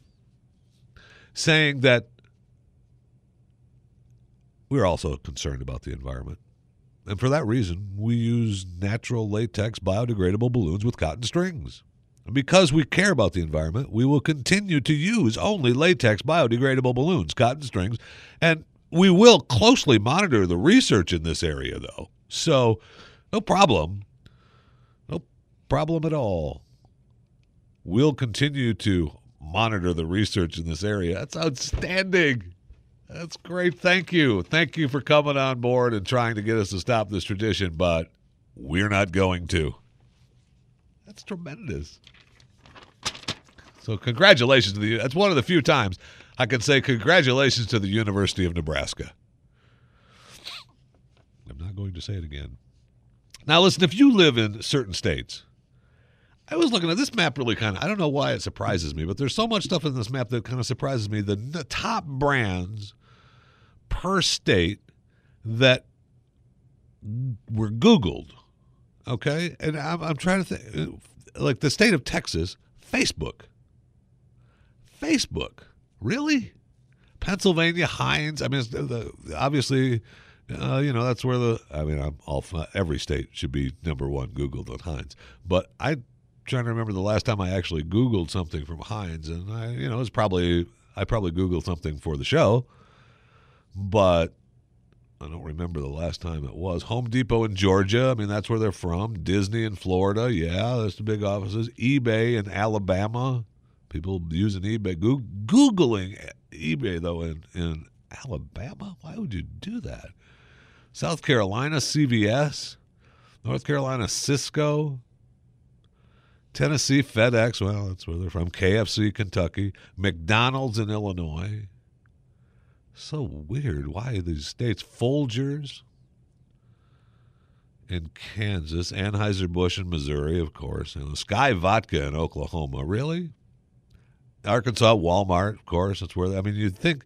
saying that we're also concerned about the environment. And for that reason, we use natural latex biodegradable balloons with cotton strings. And because we care about the environment, we will continue to use only latex biodegradable balloons, cotton strings, and we will closely monitor the research in this area, though. So, no problem. No problem at all. We'll continue to monitor the research in this area. That's outstanding. That's great. Thank you. Thank you for coming on board and trying to get us to stop this tradition, but we're not going to. That's tremendous. So, congratulations to the. That's one of the few times I can say congratulations to the University of Nebraska. I'm not going to say it again. Now, listen, if you live in certain states, I was looking at this map really kind of, I don't know why it surprises me, but there's so much stuff in this map that kind of surprises me. The, the top brands per state that were Googled, okay? And I'm, I'm trying to think, like the state of Texas, Facebook. Facebook. Really? Pennsylvania, Heinz. I mean, the, obviously, uh, you know, that's where the. I mean, I'm all every state should be number one Googled on Heinz, but I'm trying to remember the last time I actually Googled something from Heinz, and I, you know, it's probably I probably Googled something for the show, but I don't remember the last time it was. Home Depot in Georgia. I mean, that's where they're from. Disney in Florida. Yeah, that's the big offices. eBay in Alabama. People using eBay. Googling eBay, though, in, in Alabama? Why would you do that? South Carolina, CVS. North Carolina, Cisco. Tennessee, FedEx. Well, that's where they're from. KFC, Kentucky. McDonald's in Illinois. So weird. Why these states? Folgers in Kansas. Anheuser-Busch in Missouri, of course. And Skyy Vodka in Oklahoma. Really? Arkansas, Walmart, of course. That's where I mean, you'd think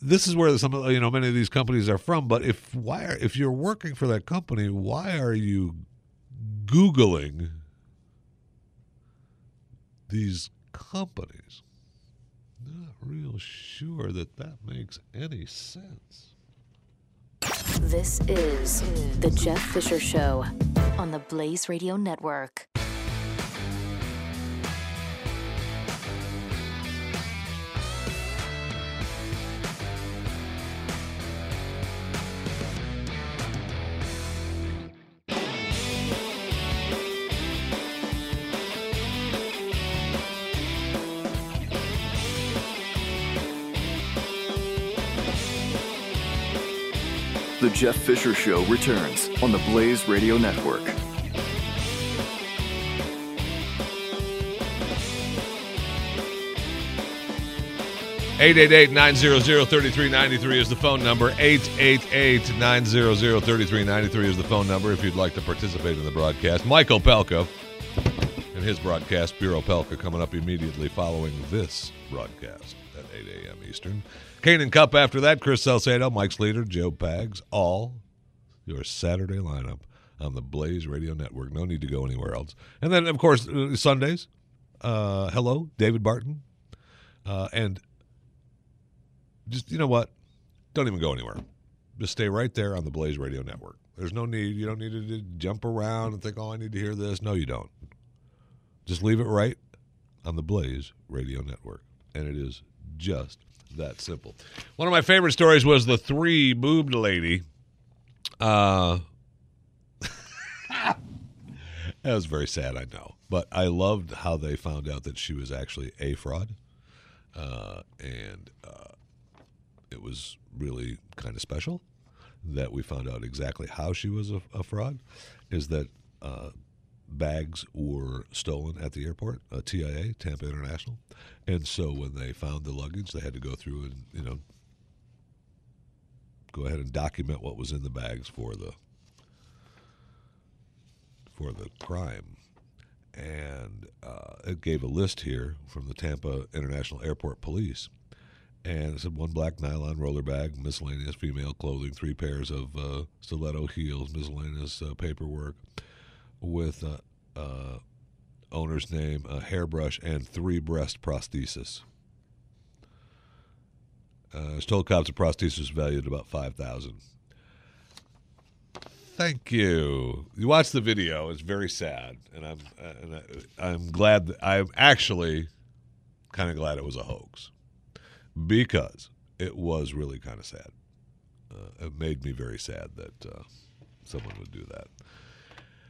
this is where some of you know many of these companies are from. But if why are, if you're working for that company, why are you googling these companies? Not real sure that that makes any sense. This is the Jeff Fisher Show on the Blaze Radio Network. Jeff Fisher Show returns on the Blaze Radio Network. Eight eight eight nine zero zero thirty three ninety three is the phone number. Eight eight eight nine zero zero thirty three ninety three is the phone number if you'd like to participate in the broadcast. Michael Opelka and his broadcast, Bureau Pelka, coming up immediately following this broadcast at 8 a.m. Eastern. Kane and Cupp after that, Chris Salcedo, Mike Slater, Joe Pags, all your Saturday lineup on the Blaze Radio Network. No need to go anywhere else. And then, of course, uh, Sundays. Uh, hello, David Barton. Uh, and just, you know what? Don't even go anywhere. Just stay right there on the Blaze Radio Network. There's no need. You don't need to jump around and think, oh, I need to hear this. No, you don't. Just leave it right on the Blaze Radio Network. And it is just that simple. One of my favorite stories was the three boobed lady Uh, that was very sad, I know. But I loved how they found out that she was actually a fraud. Uh, and uh, it was really kind of special that we found out exactly how she was a, a fraud. Is that uh, bags were stolen at the airport, uh, TIA, Tampa International. And so when they found the luggage, they had to go through and, you know, go ahead and document what was in the bags for the for the crime. And uh, it gave a list here from the Tampa International Airport Police. And it said one black nylon roller bag, miscellaneous female clothing, three pairs of uh, stiletto heels, miscellaneous uh, paperwork with uh, uh, owner's name, a hairbrush, and three breast prosthesis. Uh, was told cops the prosthesis valued at about five thousand. Thank you. You watch the video; it's very sad, and I'm uh, and I, I'm glad. That, I'm actually kind of glad it was a hoax because it was really kind of sad. Uh, it made me very sad that uh, someone would do that.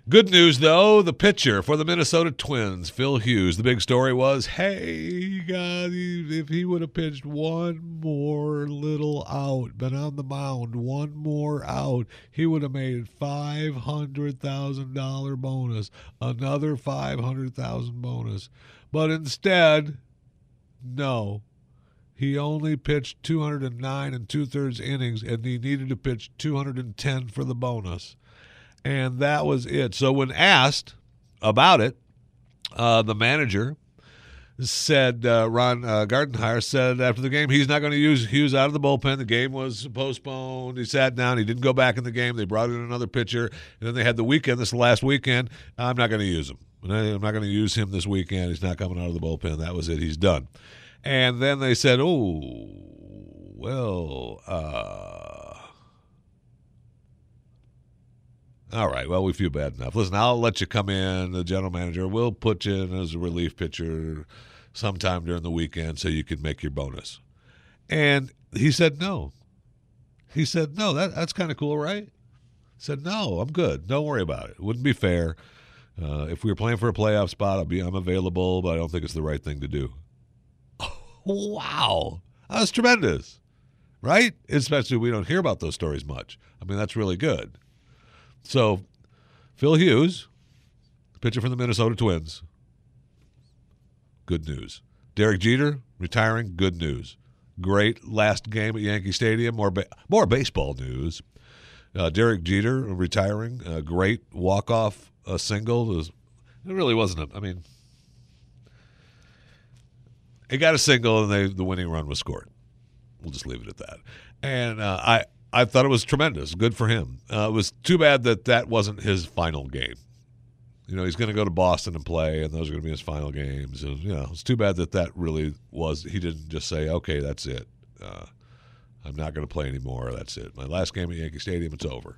Good news, though, the pitcher for the Minnesota Twins, Phil Hughes. The big story was, hey, God, if he would have pitched one more little out, been on the mound one more out, he would have made five hundred thousand dollar bonus, another five hundred thousand bonus. But instead, no. He only pitched 209 and two thirds innings, and he needed to pitch 210 for the bonus and that was it. So when asked about it, uh, the manager said uh, Ron uh, Gardenhire said after the game he's not going to use Hughes out of the bullpen. The game was postponed. He sat down. He didn't go back in the game. They brought in another pitcher, and then they had the weekend. This last weekend. I'm not going to use him. I'm not going to use him this weekend. He's not coming out of the bullpen. That was it. He's done. And then they said, "Oh, well." Uh, All right. Well, we feel bad enough. Listen, I'll let you come in. The general manager We'll put you in as a relief pitcher sometime during the weekend so you can make your bonus. And he said no. He said no. That that's kind of cool, right? said no. I'm good. Don't worry about it. Wouldn't be fair. Uh, if we were playing for a playoff spot, I'll be I'm available, but I don't think it's the right thing to do. wow, that's tremendous, right? Especially we don't hear about those stories much. I mean, that's really good. So, Phil Hughes, pitcher from the Minnesota Twins. Good news. Derek Jeter retiring. Good news. Great last game at Yankee Stadium. More ba- more baseball news. Uh, Derek Jeter retiring. A great walk off uh, single. It, was, it really wasn't. A, I mean, he got a single and they, the winning run was scored. We'll just leave it at that. And uh, I I thought it was tremendous. Good for him. Uh, it was too bad that that wasn't his final game. You know, he's going to go to Boston and play, and those are going to be his final games. And, you know, it's too bad that that really was. He didn't just say, okay, that's it. Uh, I'm not going to play anymore. That's it. My last game at Yankee Stadium, it's over.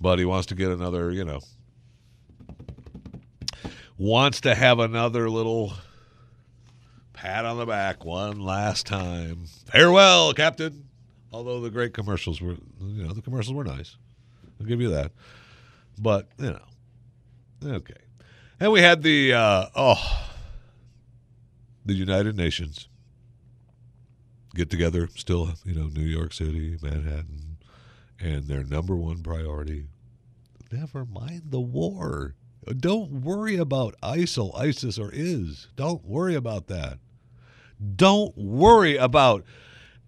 But he wants to get another, you know, wants to have another little pat on the back one last time. Farewell, Captain. Although the great commercials were, you know, the commercials were nice. I'll give you that. But, you know, okay. And we had the, uh, oh, the United Nations get together, still, you know, New York City, Manhattan, and their number one priority never mind the war. Don't worry about ISIL, ISIS, or IS. Don't worry about that. Don't worry about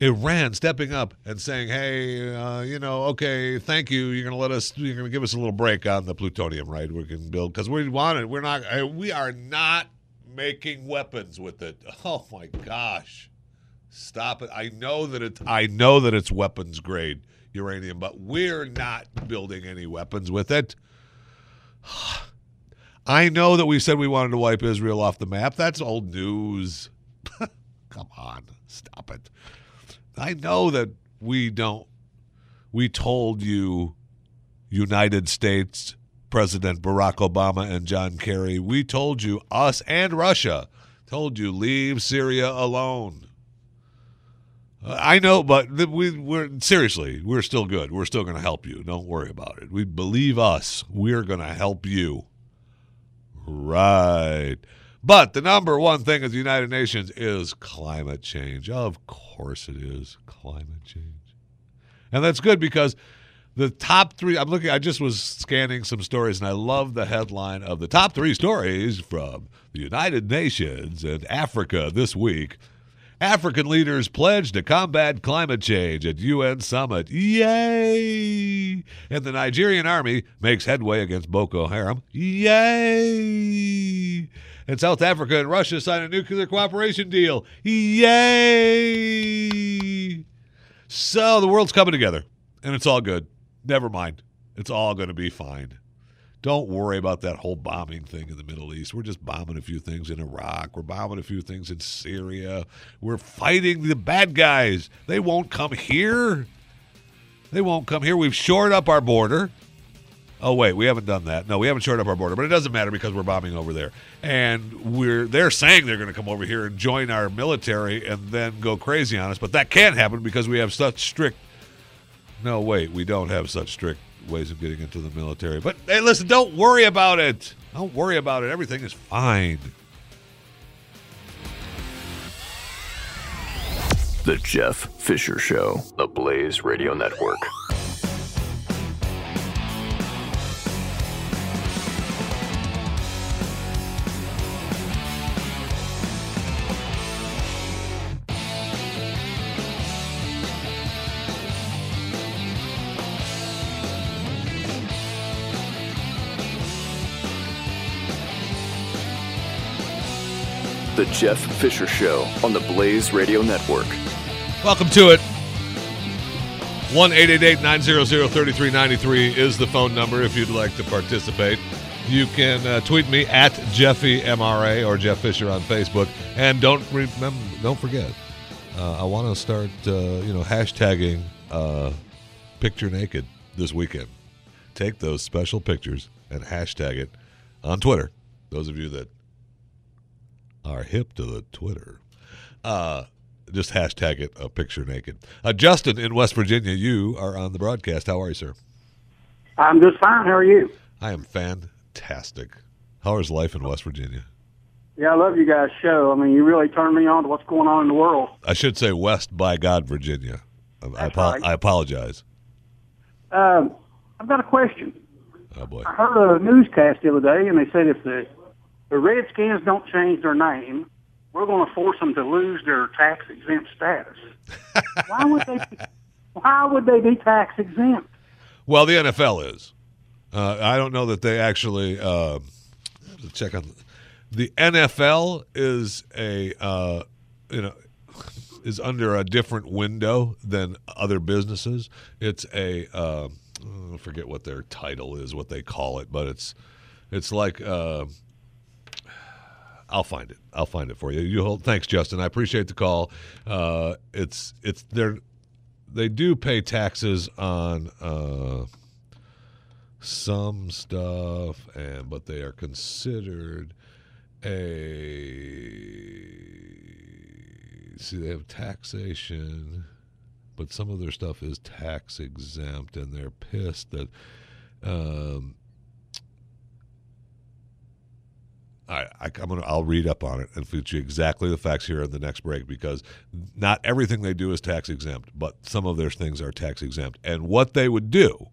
Iran stepping up and saying, "Hey, uh, you know, okay, thank you. You're going to let us. You're going to give us a little break on the plutonium, right? We can build because we want it. We're not. We are not making weapons with it. Oh my gosh, stop it! I know that it's. I know that it's weapons grade uranium, but we're not building any weapons with it. I know that we said we wanted to wipe Israel off the map. That's old news. Come on, stop it. I know that we don't. We told you, United States President Barack Obama and John Kerry, we told you, us and Russia, told you, leave Syria alone. Uh, I know, but we, we're seriously, we're still good. We're still going to help you. Don't worry about it. We believe us. We're going to help you. Right. But the number one thing at the United Nations is climate change. Of course it is climate change. And that's good because the top three, I'm looking, I just was scanning some stories and I love the headline of the top three stories from the United Nations and Africa this week. African leaders pledge to combat climate change at UN summit. Yay! And the Nigerian army makes headway against Boko Haram. Yay! And South Africa and Russia sign a nuclear cooperation deal. Yay! So the world's coming together, and it's all good. Never mind. It's all going to be fine. Don't worry about that whole bombing thing in the Middle East. We're just bombing a few things in Iraq. We're bombing a few things in Syria. We're fighting the bad guys. They won't come here. They won't come here. We've shored up our border. Oh wait, we haven't done that. No, we haven't shored up our border, but it doesn't matter because we're bombing over there. And we're they're saying they're going to come over here and join our military and then go crazy on us, but that can't happen because we have such strict No, wait, we don't have such strict ways of getting into the military. But hey, listen, don't worry about it. Don't worry about it. Everything is fine. The Jeff Fisher Show, the Blaze Radio Network. The Jeff Fisher Show on the Blaze Radio Network. Welcome to it. 1 900 3393 is the phone number if you'd like to participate. You can uh, tweet me at Jeffy MRA or Jeff Fisher on Facebook. And don't remember, don't forget, uh, I want to start, uh, you know, hashtagging uh, picture naked this weekend. Take those special pictures and hashtag it on Twitter. Those of you that are hip to the Twitter. Uh, just hashtag it a picture naked. Uh, Justin in West Virginia, you are on the broadcast. How are you, sir? I'm just fine. How are you? I am fantastic. How is life in West Virginia? Yeah, I love you guys' show. I mean, you really turn me on to what's going on in the world. I should say West by God, Virginia. I, right. I apologize. Um, I've got a question. Oh boy. I heard a newscast the other day, and they said if the the Redskins don't change their name, we're going to force them to lose their tax exempt status. why would they? Why would they be tax exempt? Well, the NFL is. Uh, I don't know that they actually uh, check on the NFL is a uh, you know is under a different window than other businesses. It's a uh, I forget what their title is, what they call it, but it's it's like uh, I'll find it. I'll find it for you. You hold. Thanks, Justin. I appreciate the call. Uh, it's it's they're they do pay taxes on uh, some stuff, and but they are considered a see they have taxation, but some of their stuff is tax exempt, and they're pissed that. Um, I, I, I'm gonna. I'll read up on it and feature exactly the facts here in the next break because not everything they do is tax exempt, but some of their things are tax exempt. And what they would do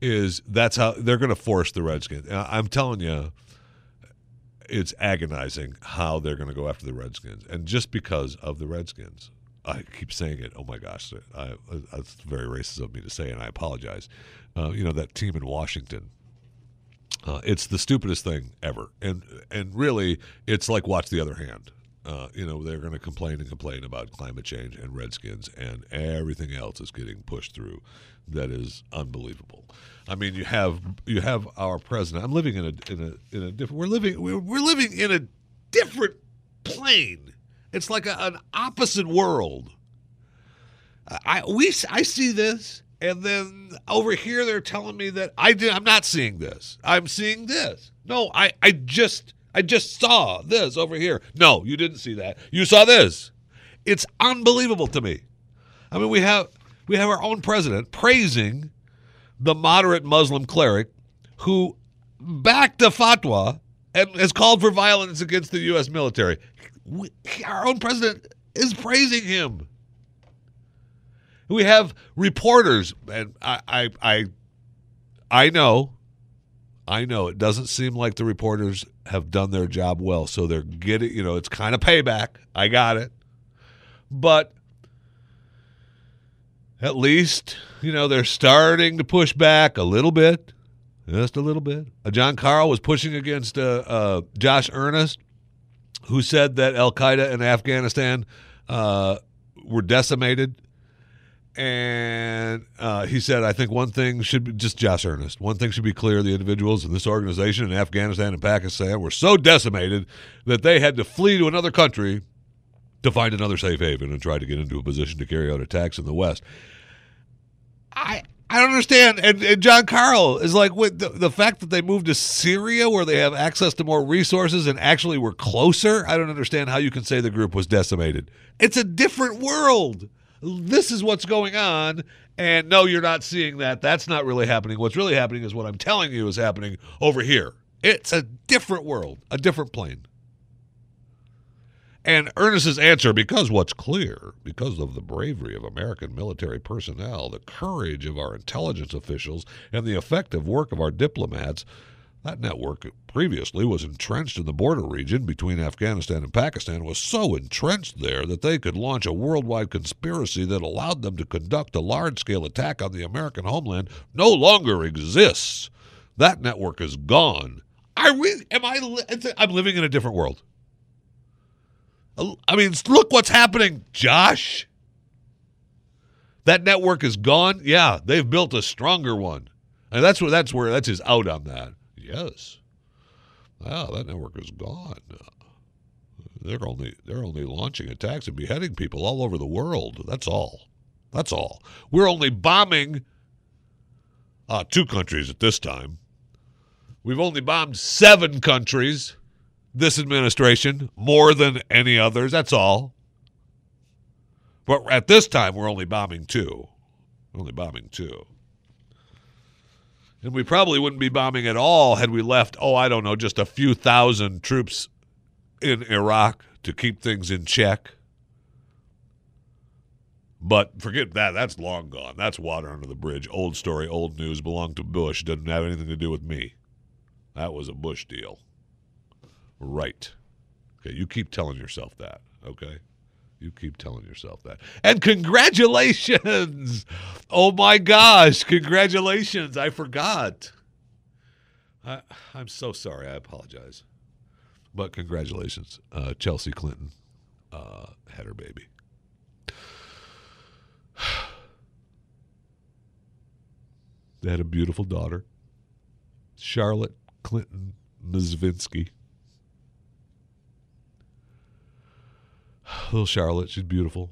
is that's how they're going to force the Redskins. I'm telling you, it's agonizing how they're going to go after the Redskins, and just because of the Redskins. I keep saying it. Oh my gosh, I, that's very racist of me to say, and I apologize. Uh, you know that team in Washington uh, it's the stupidest thing ever, and and really, it's like watch the other hand. Uh, you know, they're going to complain and complain about climate change and Redskins, and everything else is getting pushed through. That is unbelievable. I mean, you have you have our president. I'm living in a in a in a different. We're living we're, we're living in a different plane. It's like a, an opposite world. I we I see this, and then over here they're telling me that I did. I'm not seeing this. I'm seeing this. No, I I just I just saw this over here. No, you didn't see that. You saw this. It's unbelievable to me. I mean, we have we have our own president praising the moderate Muslim cleric who backed a fatwa and has called for violence against the U.S. military. We, our own president is praising him. We have reporters, and I, I, I, I know, I know it doesn't seem like the reporters have done their job well, so they're getting, you know, it's kind of payback. I got it, but at least you know they're starting to push back a little bit, just a little bit. Uh, Jon Karl was pushing against uh, uh, Josh Earnest, who said that Al Qaeda in Afghanistan uh, were decimated. And uh, he said, I think one thing should be just Josh Earnest. One thing should be clear: the individuals in this organization in Afghanistan and Pakistan were so decimated that they had to flee to another country to find another safe haven and try to get into a position to carry out attacks in the West. I I don't understand. And, and Jon Karl is like with the, the fact that they moved to Syria where they have access to more resources and actually were closer. I don't understand how you can say the group was decimated. It's a different world. This is what's going on. And no, you're not seeing that. That's not really happening. What's really happening is what I'm telling you is happening over here. It's a different world, a different plane. And Earnest's answer, because what's clear, because of the bravery of American military personnel, the courage of our intelligence officials, and the effective work of our diplomats, that network previously was entrenched in the border region between Afghanistan and Pakistan, was so entrenched there that they could launch a worldwide conspiracy that allowed them to conduct a large scale attack on the American homeland, no longer exists. That network is gone. I really, am I, li- I'm living in a different world. I mean, look what's happening, Josh. That network is gone. Yeah, they've built a stronger one, and that's where that's where that's his out on that. Yes. Wow, that network is gone. They're only they're only launching attacks and beheading people all over the world. That's all. That's all. We're only bombing uh, two countries at this time. We've only bombed seven countries this administration more than any others. That's all. But at this time, we're only bombing two. Only bombing two. And we probably wouldn't be bombing at all had we left, oh, I don't know, just a few thousand troops in Iraq to keep things in check. But forget that. That's long gone. That's water under the bridge. Old story, old news, belonged to Bush. Doesn't have anything to do with me. That was a Bush deal. Right. Okay, you keep telling yourself that, okay? You keep telling yourself that. And congratulations! Oh my gosh, congratulations. I forgot. I, I'm so sorry. I apologize. But congratulations. Uh, Chelsea Clinton uh, had her baby. They had a beautiful daughter, Charlotte Clinton Mezvinsky. Little Charlotte, she's beautiful.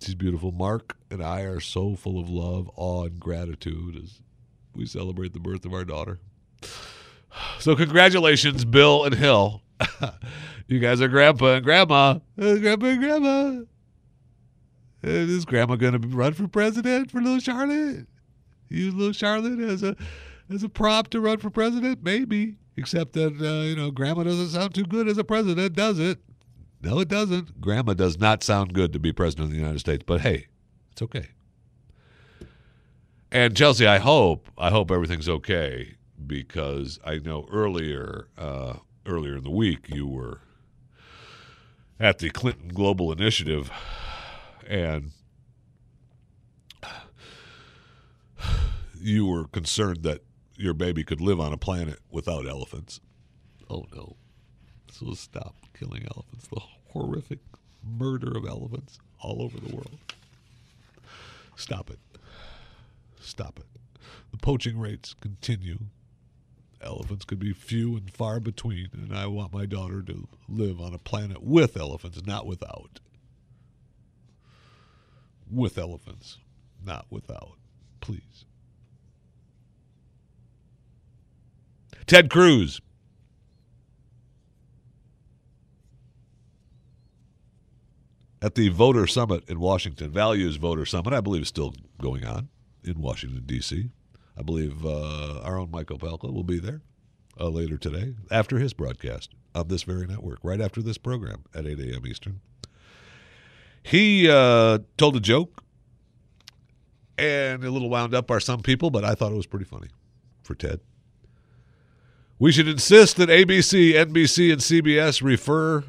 She's beautiful. Mark and I are so full of love, awe, and gratitude as we celebrate the birth of our daughter. So, congratulations, Bill and Hill. you guys are grandpa and grandma. Uh, grandpa and grandma. And is grandma going to run for president for little Charlotte? Use little Charlotte as a as a prop to run for president? Maybe. Except that, uh, you know, grandma doesn't sound too good as a president, does it? No, it doesn't. Grandma does not sound good to be president of the United States, but hey, it's okay. And Chelsea, I hope I hope everything's okay because I know earlier uh, earlier in the week you were at the Clinton Global Initiative and you were concerned that your baby could live on a planet without elephants. Oh no. So stop killing elephants. The horrific murder of elephants all over the world. Stop it. Stop it. The poaching rates continue. Elephants could be few and far between, and I want my daughter to live on a planet with elephants, not without. With elephants, not without. Please. Ted Cruz at the Voter Summit in Washington, Values Voter Summit, I believe is still going on in Washington, D.C. I believe uh, our own Michael Opelka will be there uh, later today after his broadcast on this very network, right after this program at 8 a.m. Eastern. He uh, told a joke, and a little wound up are some people, but I thought it was pretty funny for Ted. We should insist that ABC, NBC, and CBS refer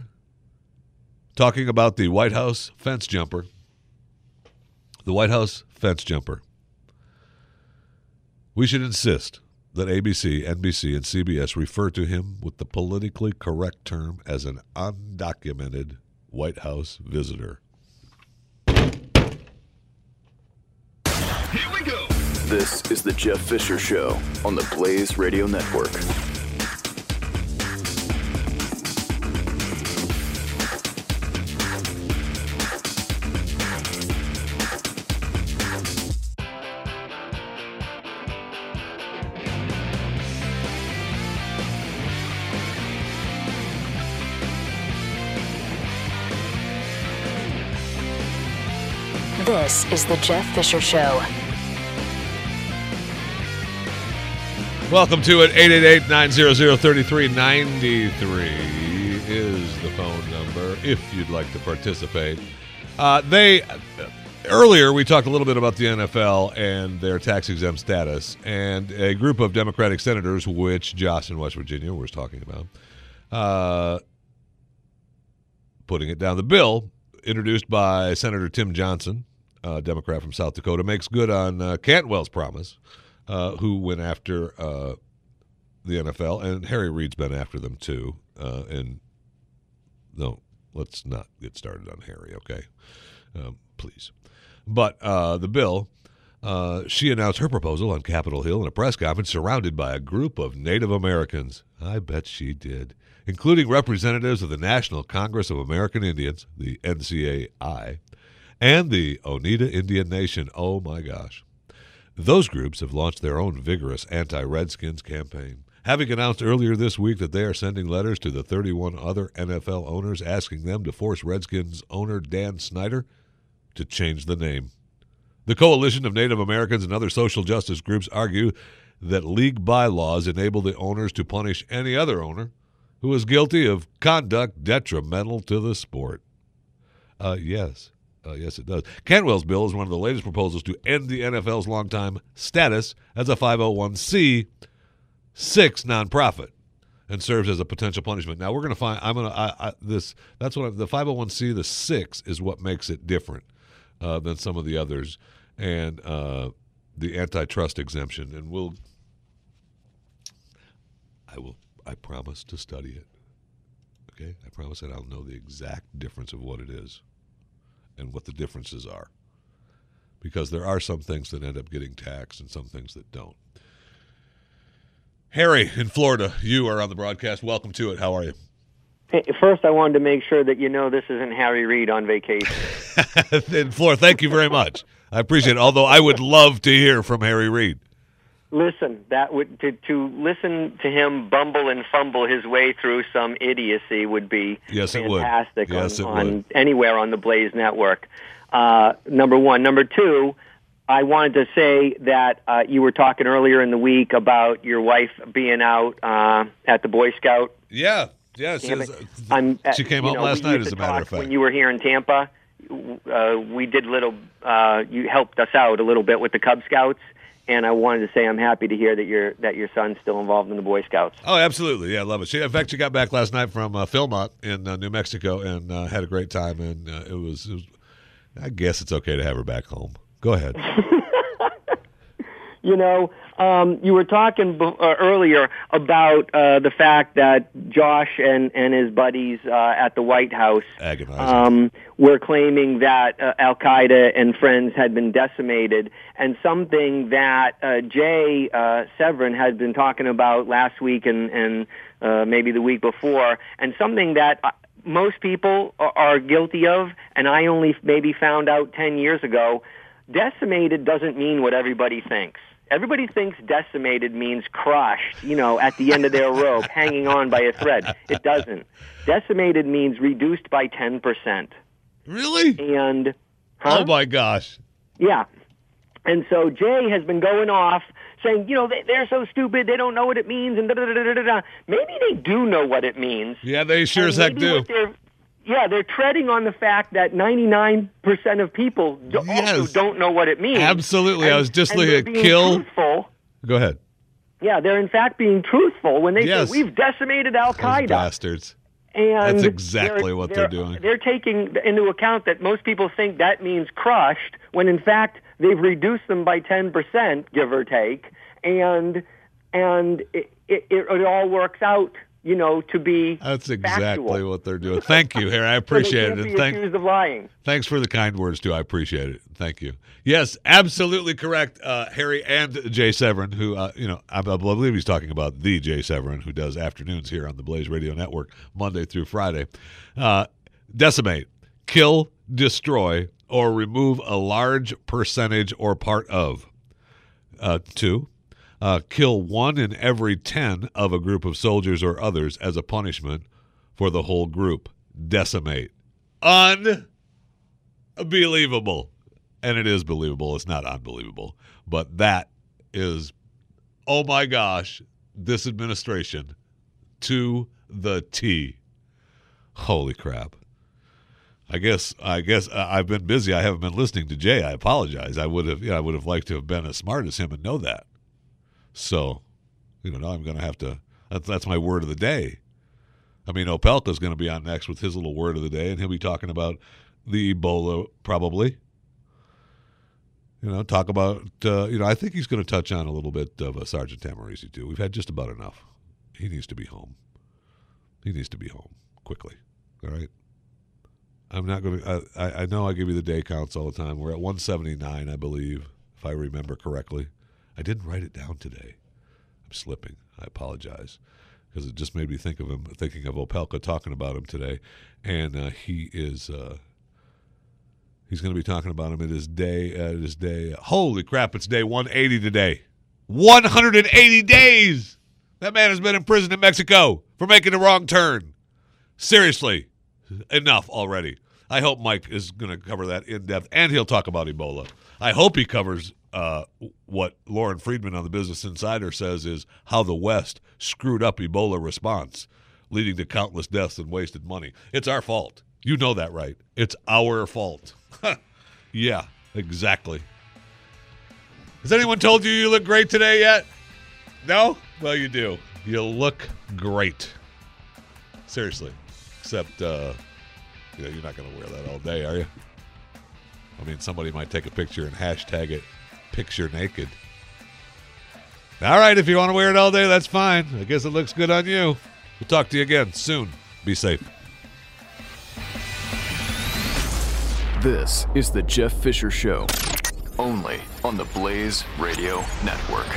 talking about the White House fence jumper. The White House fence jumper. We should insist that ABC, NBC, and CBS refer to him with the politically correct term as an undocumented White House visitor. Here we go. This is the Jeff Fisher Show on the Blaze Radio Network. Is The Jeff Fisher Show. Welcome to it. 888-900-3393 is the phone number if you'd like to participate. Uh, they earlier we talked a little bit about the NFL and their tax exempt status, and a group of Democratic senators, which Josh in West Virginia was talking about, uh, putting it down. The bill introduced by Senator Tim Johnson, uh, Democrat from South Dakota, makes good on uh, Cantwell's promise uh, who went after uh, the NFL, and Harry Reid's been after them too. Uh, and no, let's not get started on Harry, okay? Um, please. But uh, the bill, uh, she announced her proposal on Capitol Hill in a press conference surrounded by a group of Native Americans. I bet she did, including representatives of the National Congress of American Indians, the NCAI, and the Oneida Indian Nation. Oh my gosh. Those groups have launched their own vigorous anti Redskins campaign, having announced earlier this week that they are sending letters to the 31 other NFL owners asking them to force Redskins owner Dan Snyder to change the name. The coalition of Native Americans and other social justice groups argue that league bylaws enable the owners to punish any other owner who is guilty of conduct detrimental to the sport. Uh, yes, uh, yes, it does. Cantwell's bill is one of the latest proposals to end the NFL's longtime status as a 501c six nonprofit and serves as a potential punishment. Now we're going to find. I'm going to this. That's what I, the 501c the six is what makes it different uh, than some of the others, and uh, the antitrust exemption. And we'll. I will. I promise to study it. Okay, I promise that I'll know the exact difference of what it is and what the differences are. Because there are some things that end up getting taxed and some things that don't. Harry in Florida, you are on the broadcast. Welcome to it. How are you? Hey, First, I wanted to make sure that you know this isn't Harry Reid on vacation. in Florida, thank you very much. I appreciate it. Although I would love to hear from Harry Reid. Listen, that would to to listen to him bumble and fumble his way through some idiocy would be Yes, it would. fantastic Yes, it on, on would. anywhere on the Blaze network. Uh, number one, number two. I wanted to say that uh, you were talking earlier in the week about your wife being out uh, at the Boy Scout Yeah, yeah. she Damn is- I'm, uh, she came out know, last night, as a matter of fact. When you were here in Tampa, uh, we did little. Uh, you helped us out a little bit with the Cub Scouts, and I wanted to say I'm happy to hear that your that your son's still involved in the Boy Scouts. Oh, absolutely. Yeah, I love it. She, in fact, she got back last night from uh, Philmont in uh, New Mexico and uh, had a great time. And uh, it, was, it was, I guess it's okay to have her back home. Go ahead. You know, um, you were talking b- uh, earlier about uh, the fact that Josh and and his buddies uh, at the White House um, were claiming that uh, Al Qaeda and friends had been decimated, and something that uh, Jay uh, Severin had been talking about last week and and uh, maybe the week before, and something that. Uh, most people are- are guilty of, and I only maybe found out 10 years ago, decimated doesn't mean what everybody thinks. Everybody thinks decimated means crushed, you know, at the end of their rope, hanging on by a thread. It doesn't. Decimated means reduced by 10%. Really? And huh? Oh my gosh. Yeah. And so Jay has been going off saying, you know, they, they're so stupid, they don't know what it means, and da da da da da da. Maybe they do know what it means. Yeah, they sure as heck do. what they're- Yeah, they're treading on the fact that 99% of people do- also Yes. don't know what it means. Absolutely. I was just looking at kill. Truthful. Go ahead. Yeah, they're in fact being truthful when they Yes. say we've decimated Al Qaeda. bastards. And That's exactly what they're doing. They're taking into account that most people think that means crushed, when in fact they've reduced them by ten percent, give or take, and and it, it, it all works out, you know, to be That's exactly factual. what they're doing. Thank you, Harry. I So appreciate can't it. And thank, accused of lying. thanks for the kind words too. I appreciate it. Thank you. Yes, absolutely correct, uh, Harry and Jay Severin, who uh, you know I, I believe he's talking about the Jay Severin, who does afternoons here on the Blaze Radio Network, Monday through Friday. Uh, decimate, kill, destroy, or remove a large percentage or part of. Uh, two, uh, kill one in every 10 of a group of soldiers or others as a punishment for the whole group. Decimate. Unbelievable. And it is believable. It's not unbelievable. But that is, oh my gosh, this administration to the T. Holy crap. I guess I guess I've been busy. I haven't been listening to Jay. I apologize. I would have, you know, I would have liked to have been as smart as him and know that. So, you know, now I'm going to have to. That's that's my word of the day. I mean, Opelka's going to be on next with his little word of the day, and he'll be talking about the Ebola probably. You know, talk about. Uh, you know, I think he's going to touch on a little bit of uh, Sergeant Tahmooressi too. We've had just about enough. He needs to be home. He needs to be home quickly. All right. I'm not going to. I, I know I give you the day counts all the time. We're at 179, I believe, if I remember correctly. I didn't write it down today. I'm slipping. I apologize because it just made me think of him, thinking of Opelka talking about him today, and uh, he is. Uh, he's going to be talking about him at his day. At his day. Holy crap! It's day 180 today. 180 days. That man has been in prison in Mexico for making a wrong turn. Seriously enough already. I hope Mike is going to cover that in depth, and he'll talk about Ebola. I hope he covers uh, what Lauren Friedman on the Business Insider says is how the West screwed up Ebola response, leading to countless deaths and wasted money. It's our fault. You know that, right? It's our fault. yeah, exactly. Has anyone told you you look great today yet? No? Well, you do. You look great. Seriously. Except, uh, you know, you're not going to wear that all day, are you? I mean, somebody might take a picture and hashtag it picture naked. All right, if you want to wear it all day, that's fine. I guess it looks good on you. We'll talk to you again soon. Be safe. This is the Jeff Fisher Show, only on the Blaze Radio Network.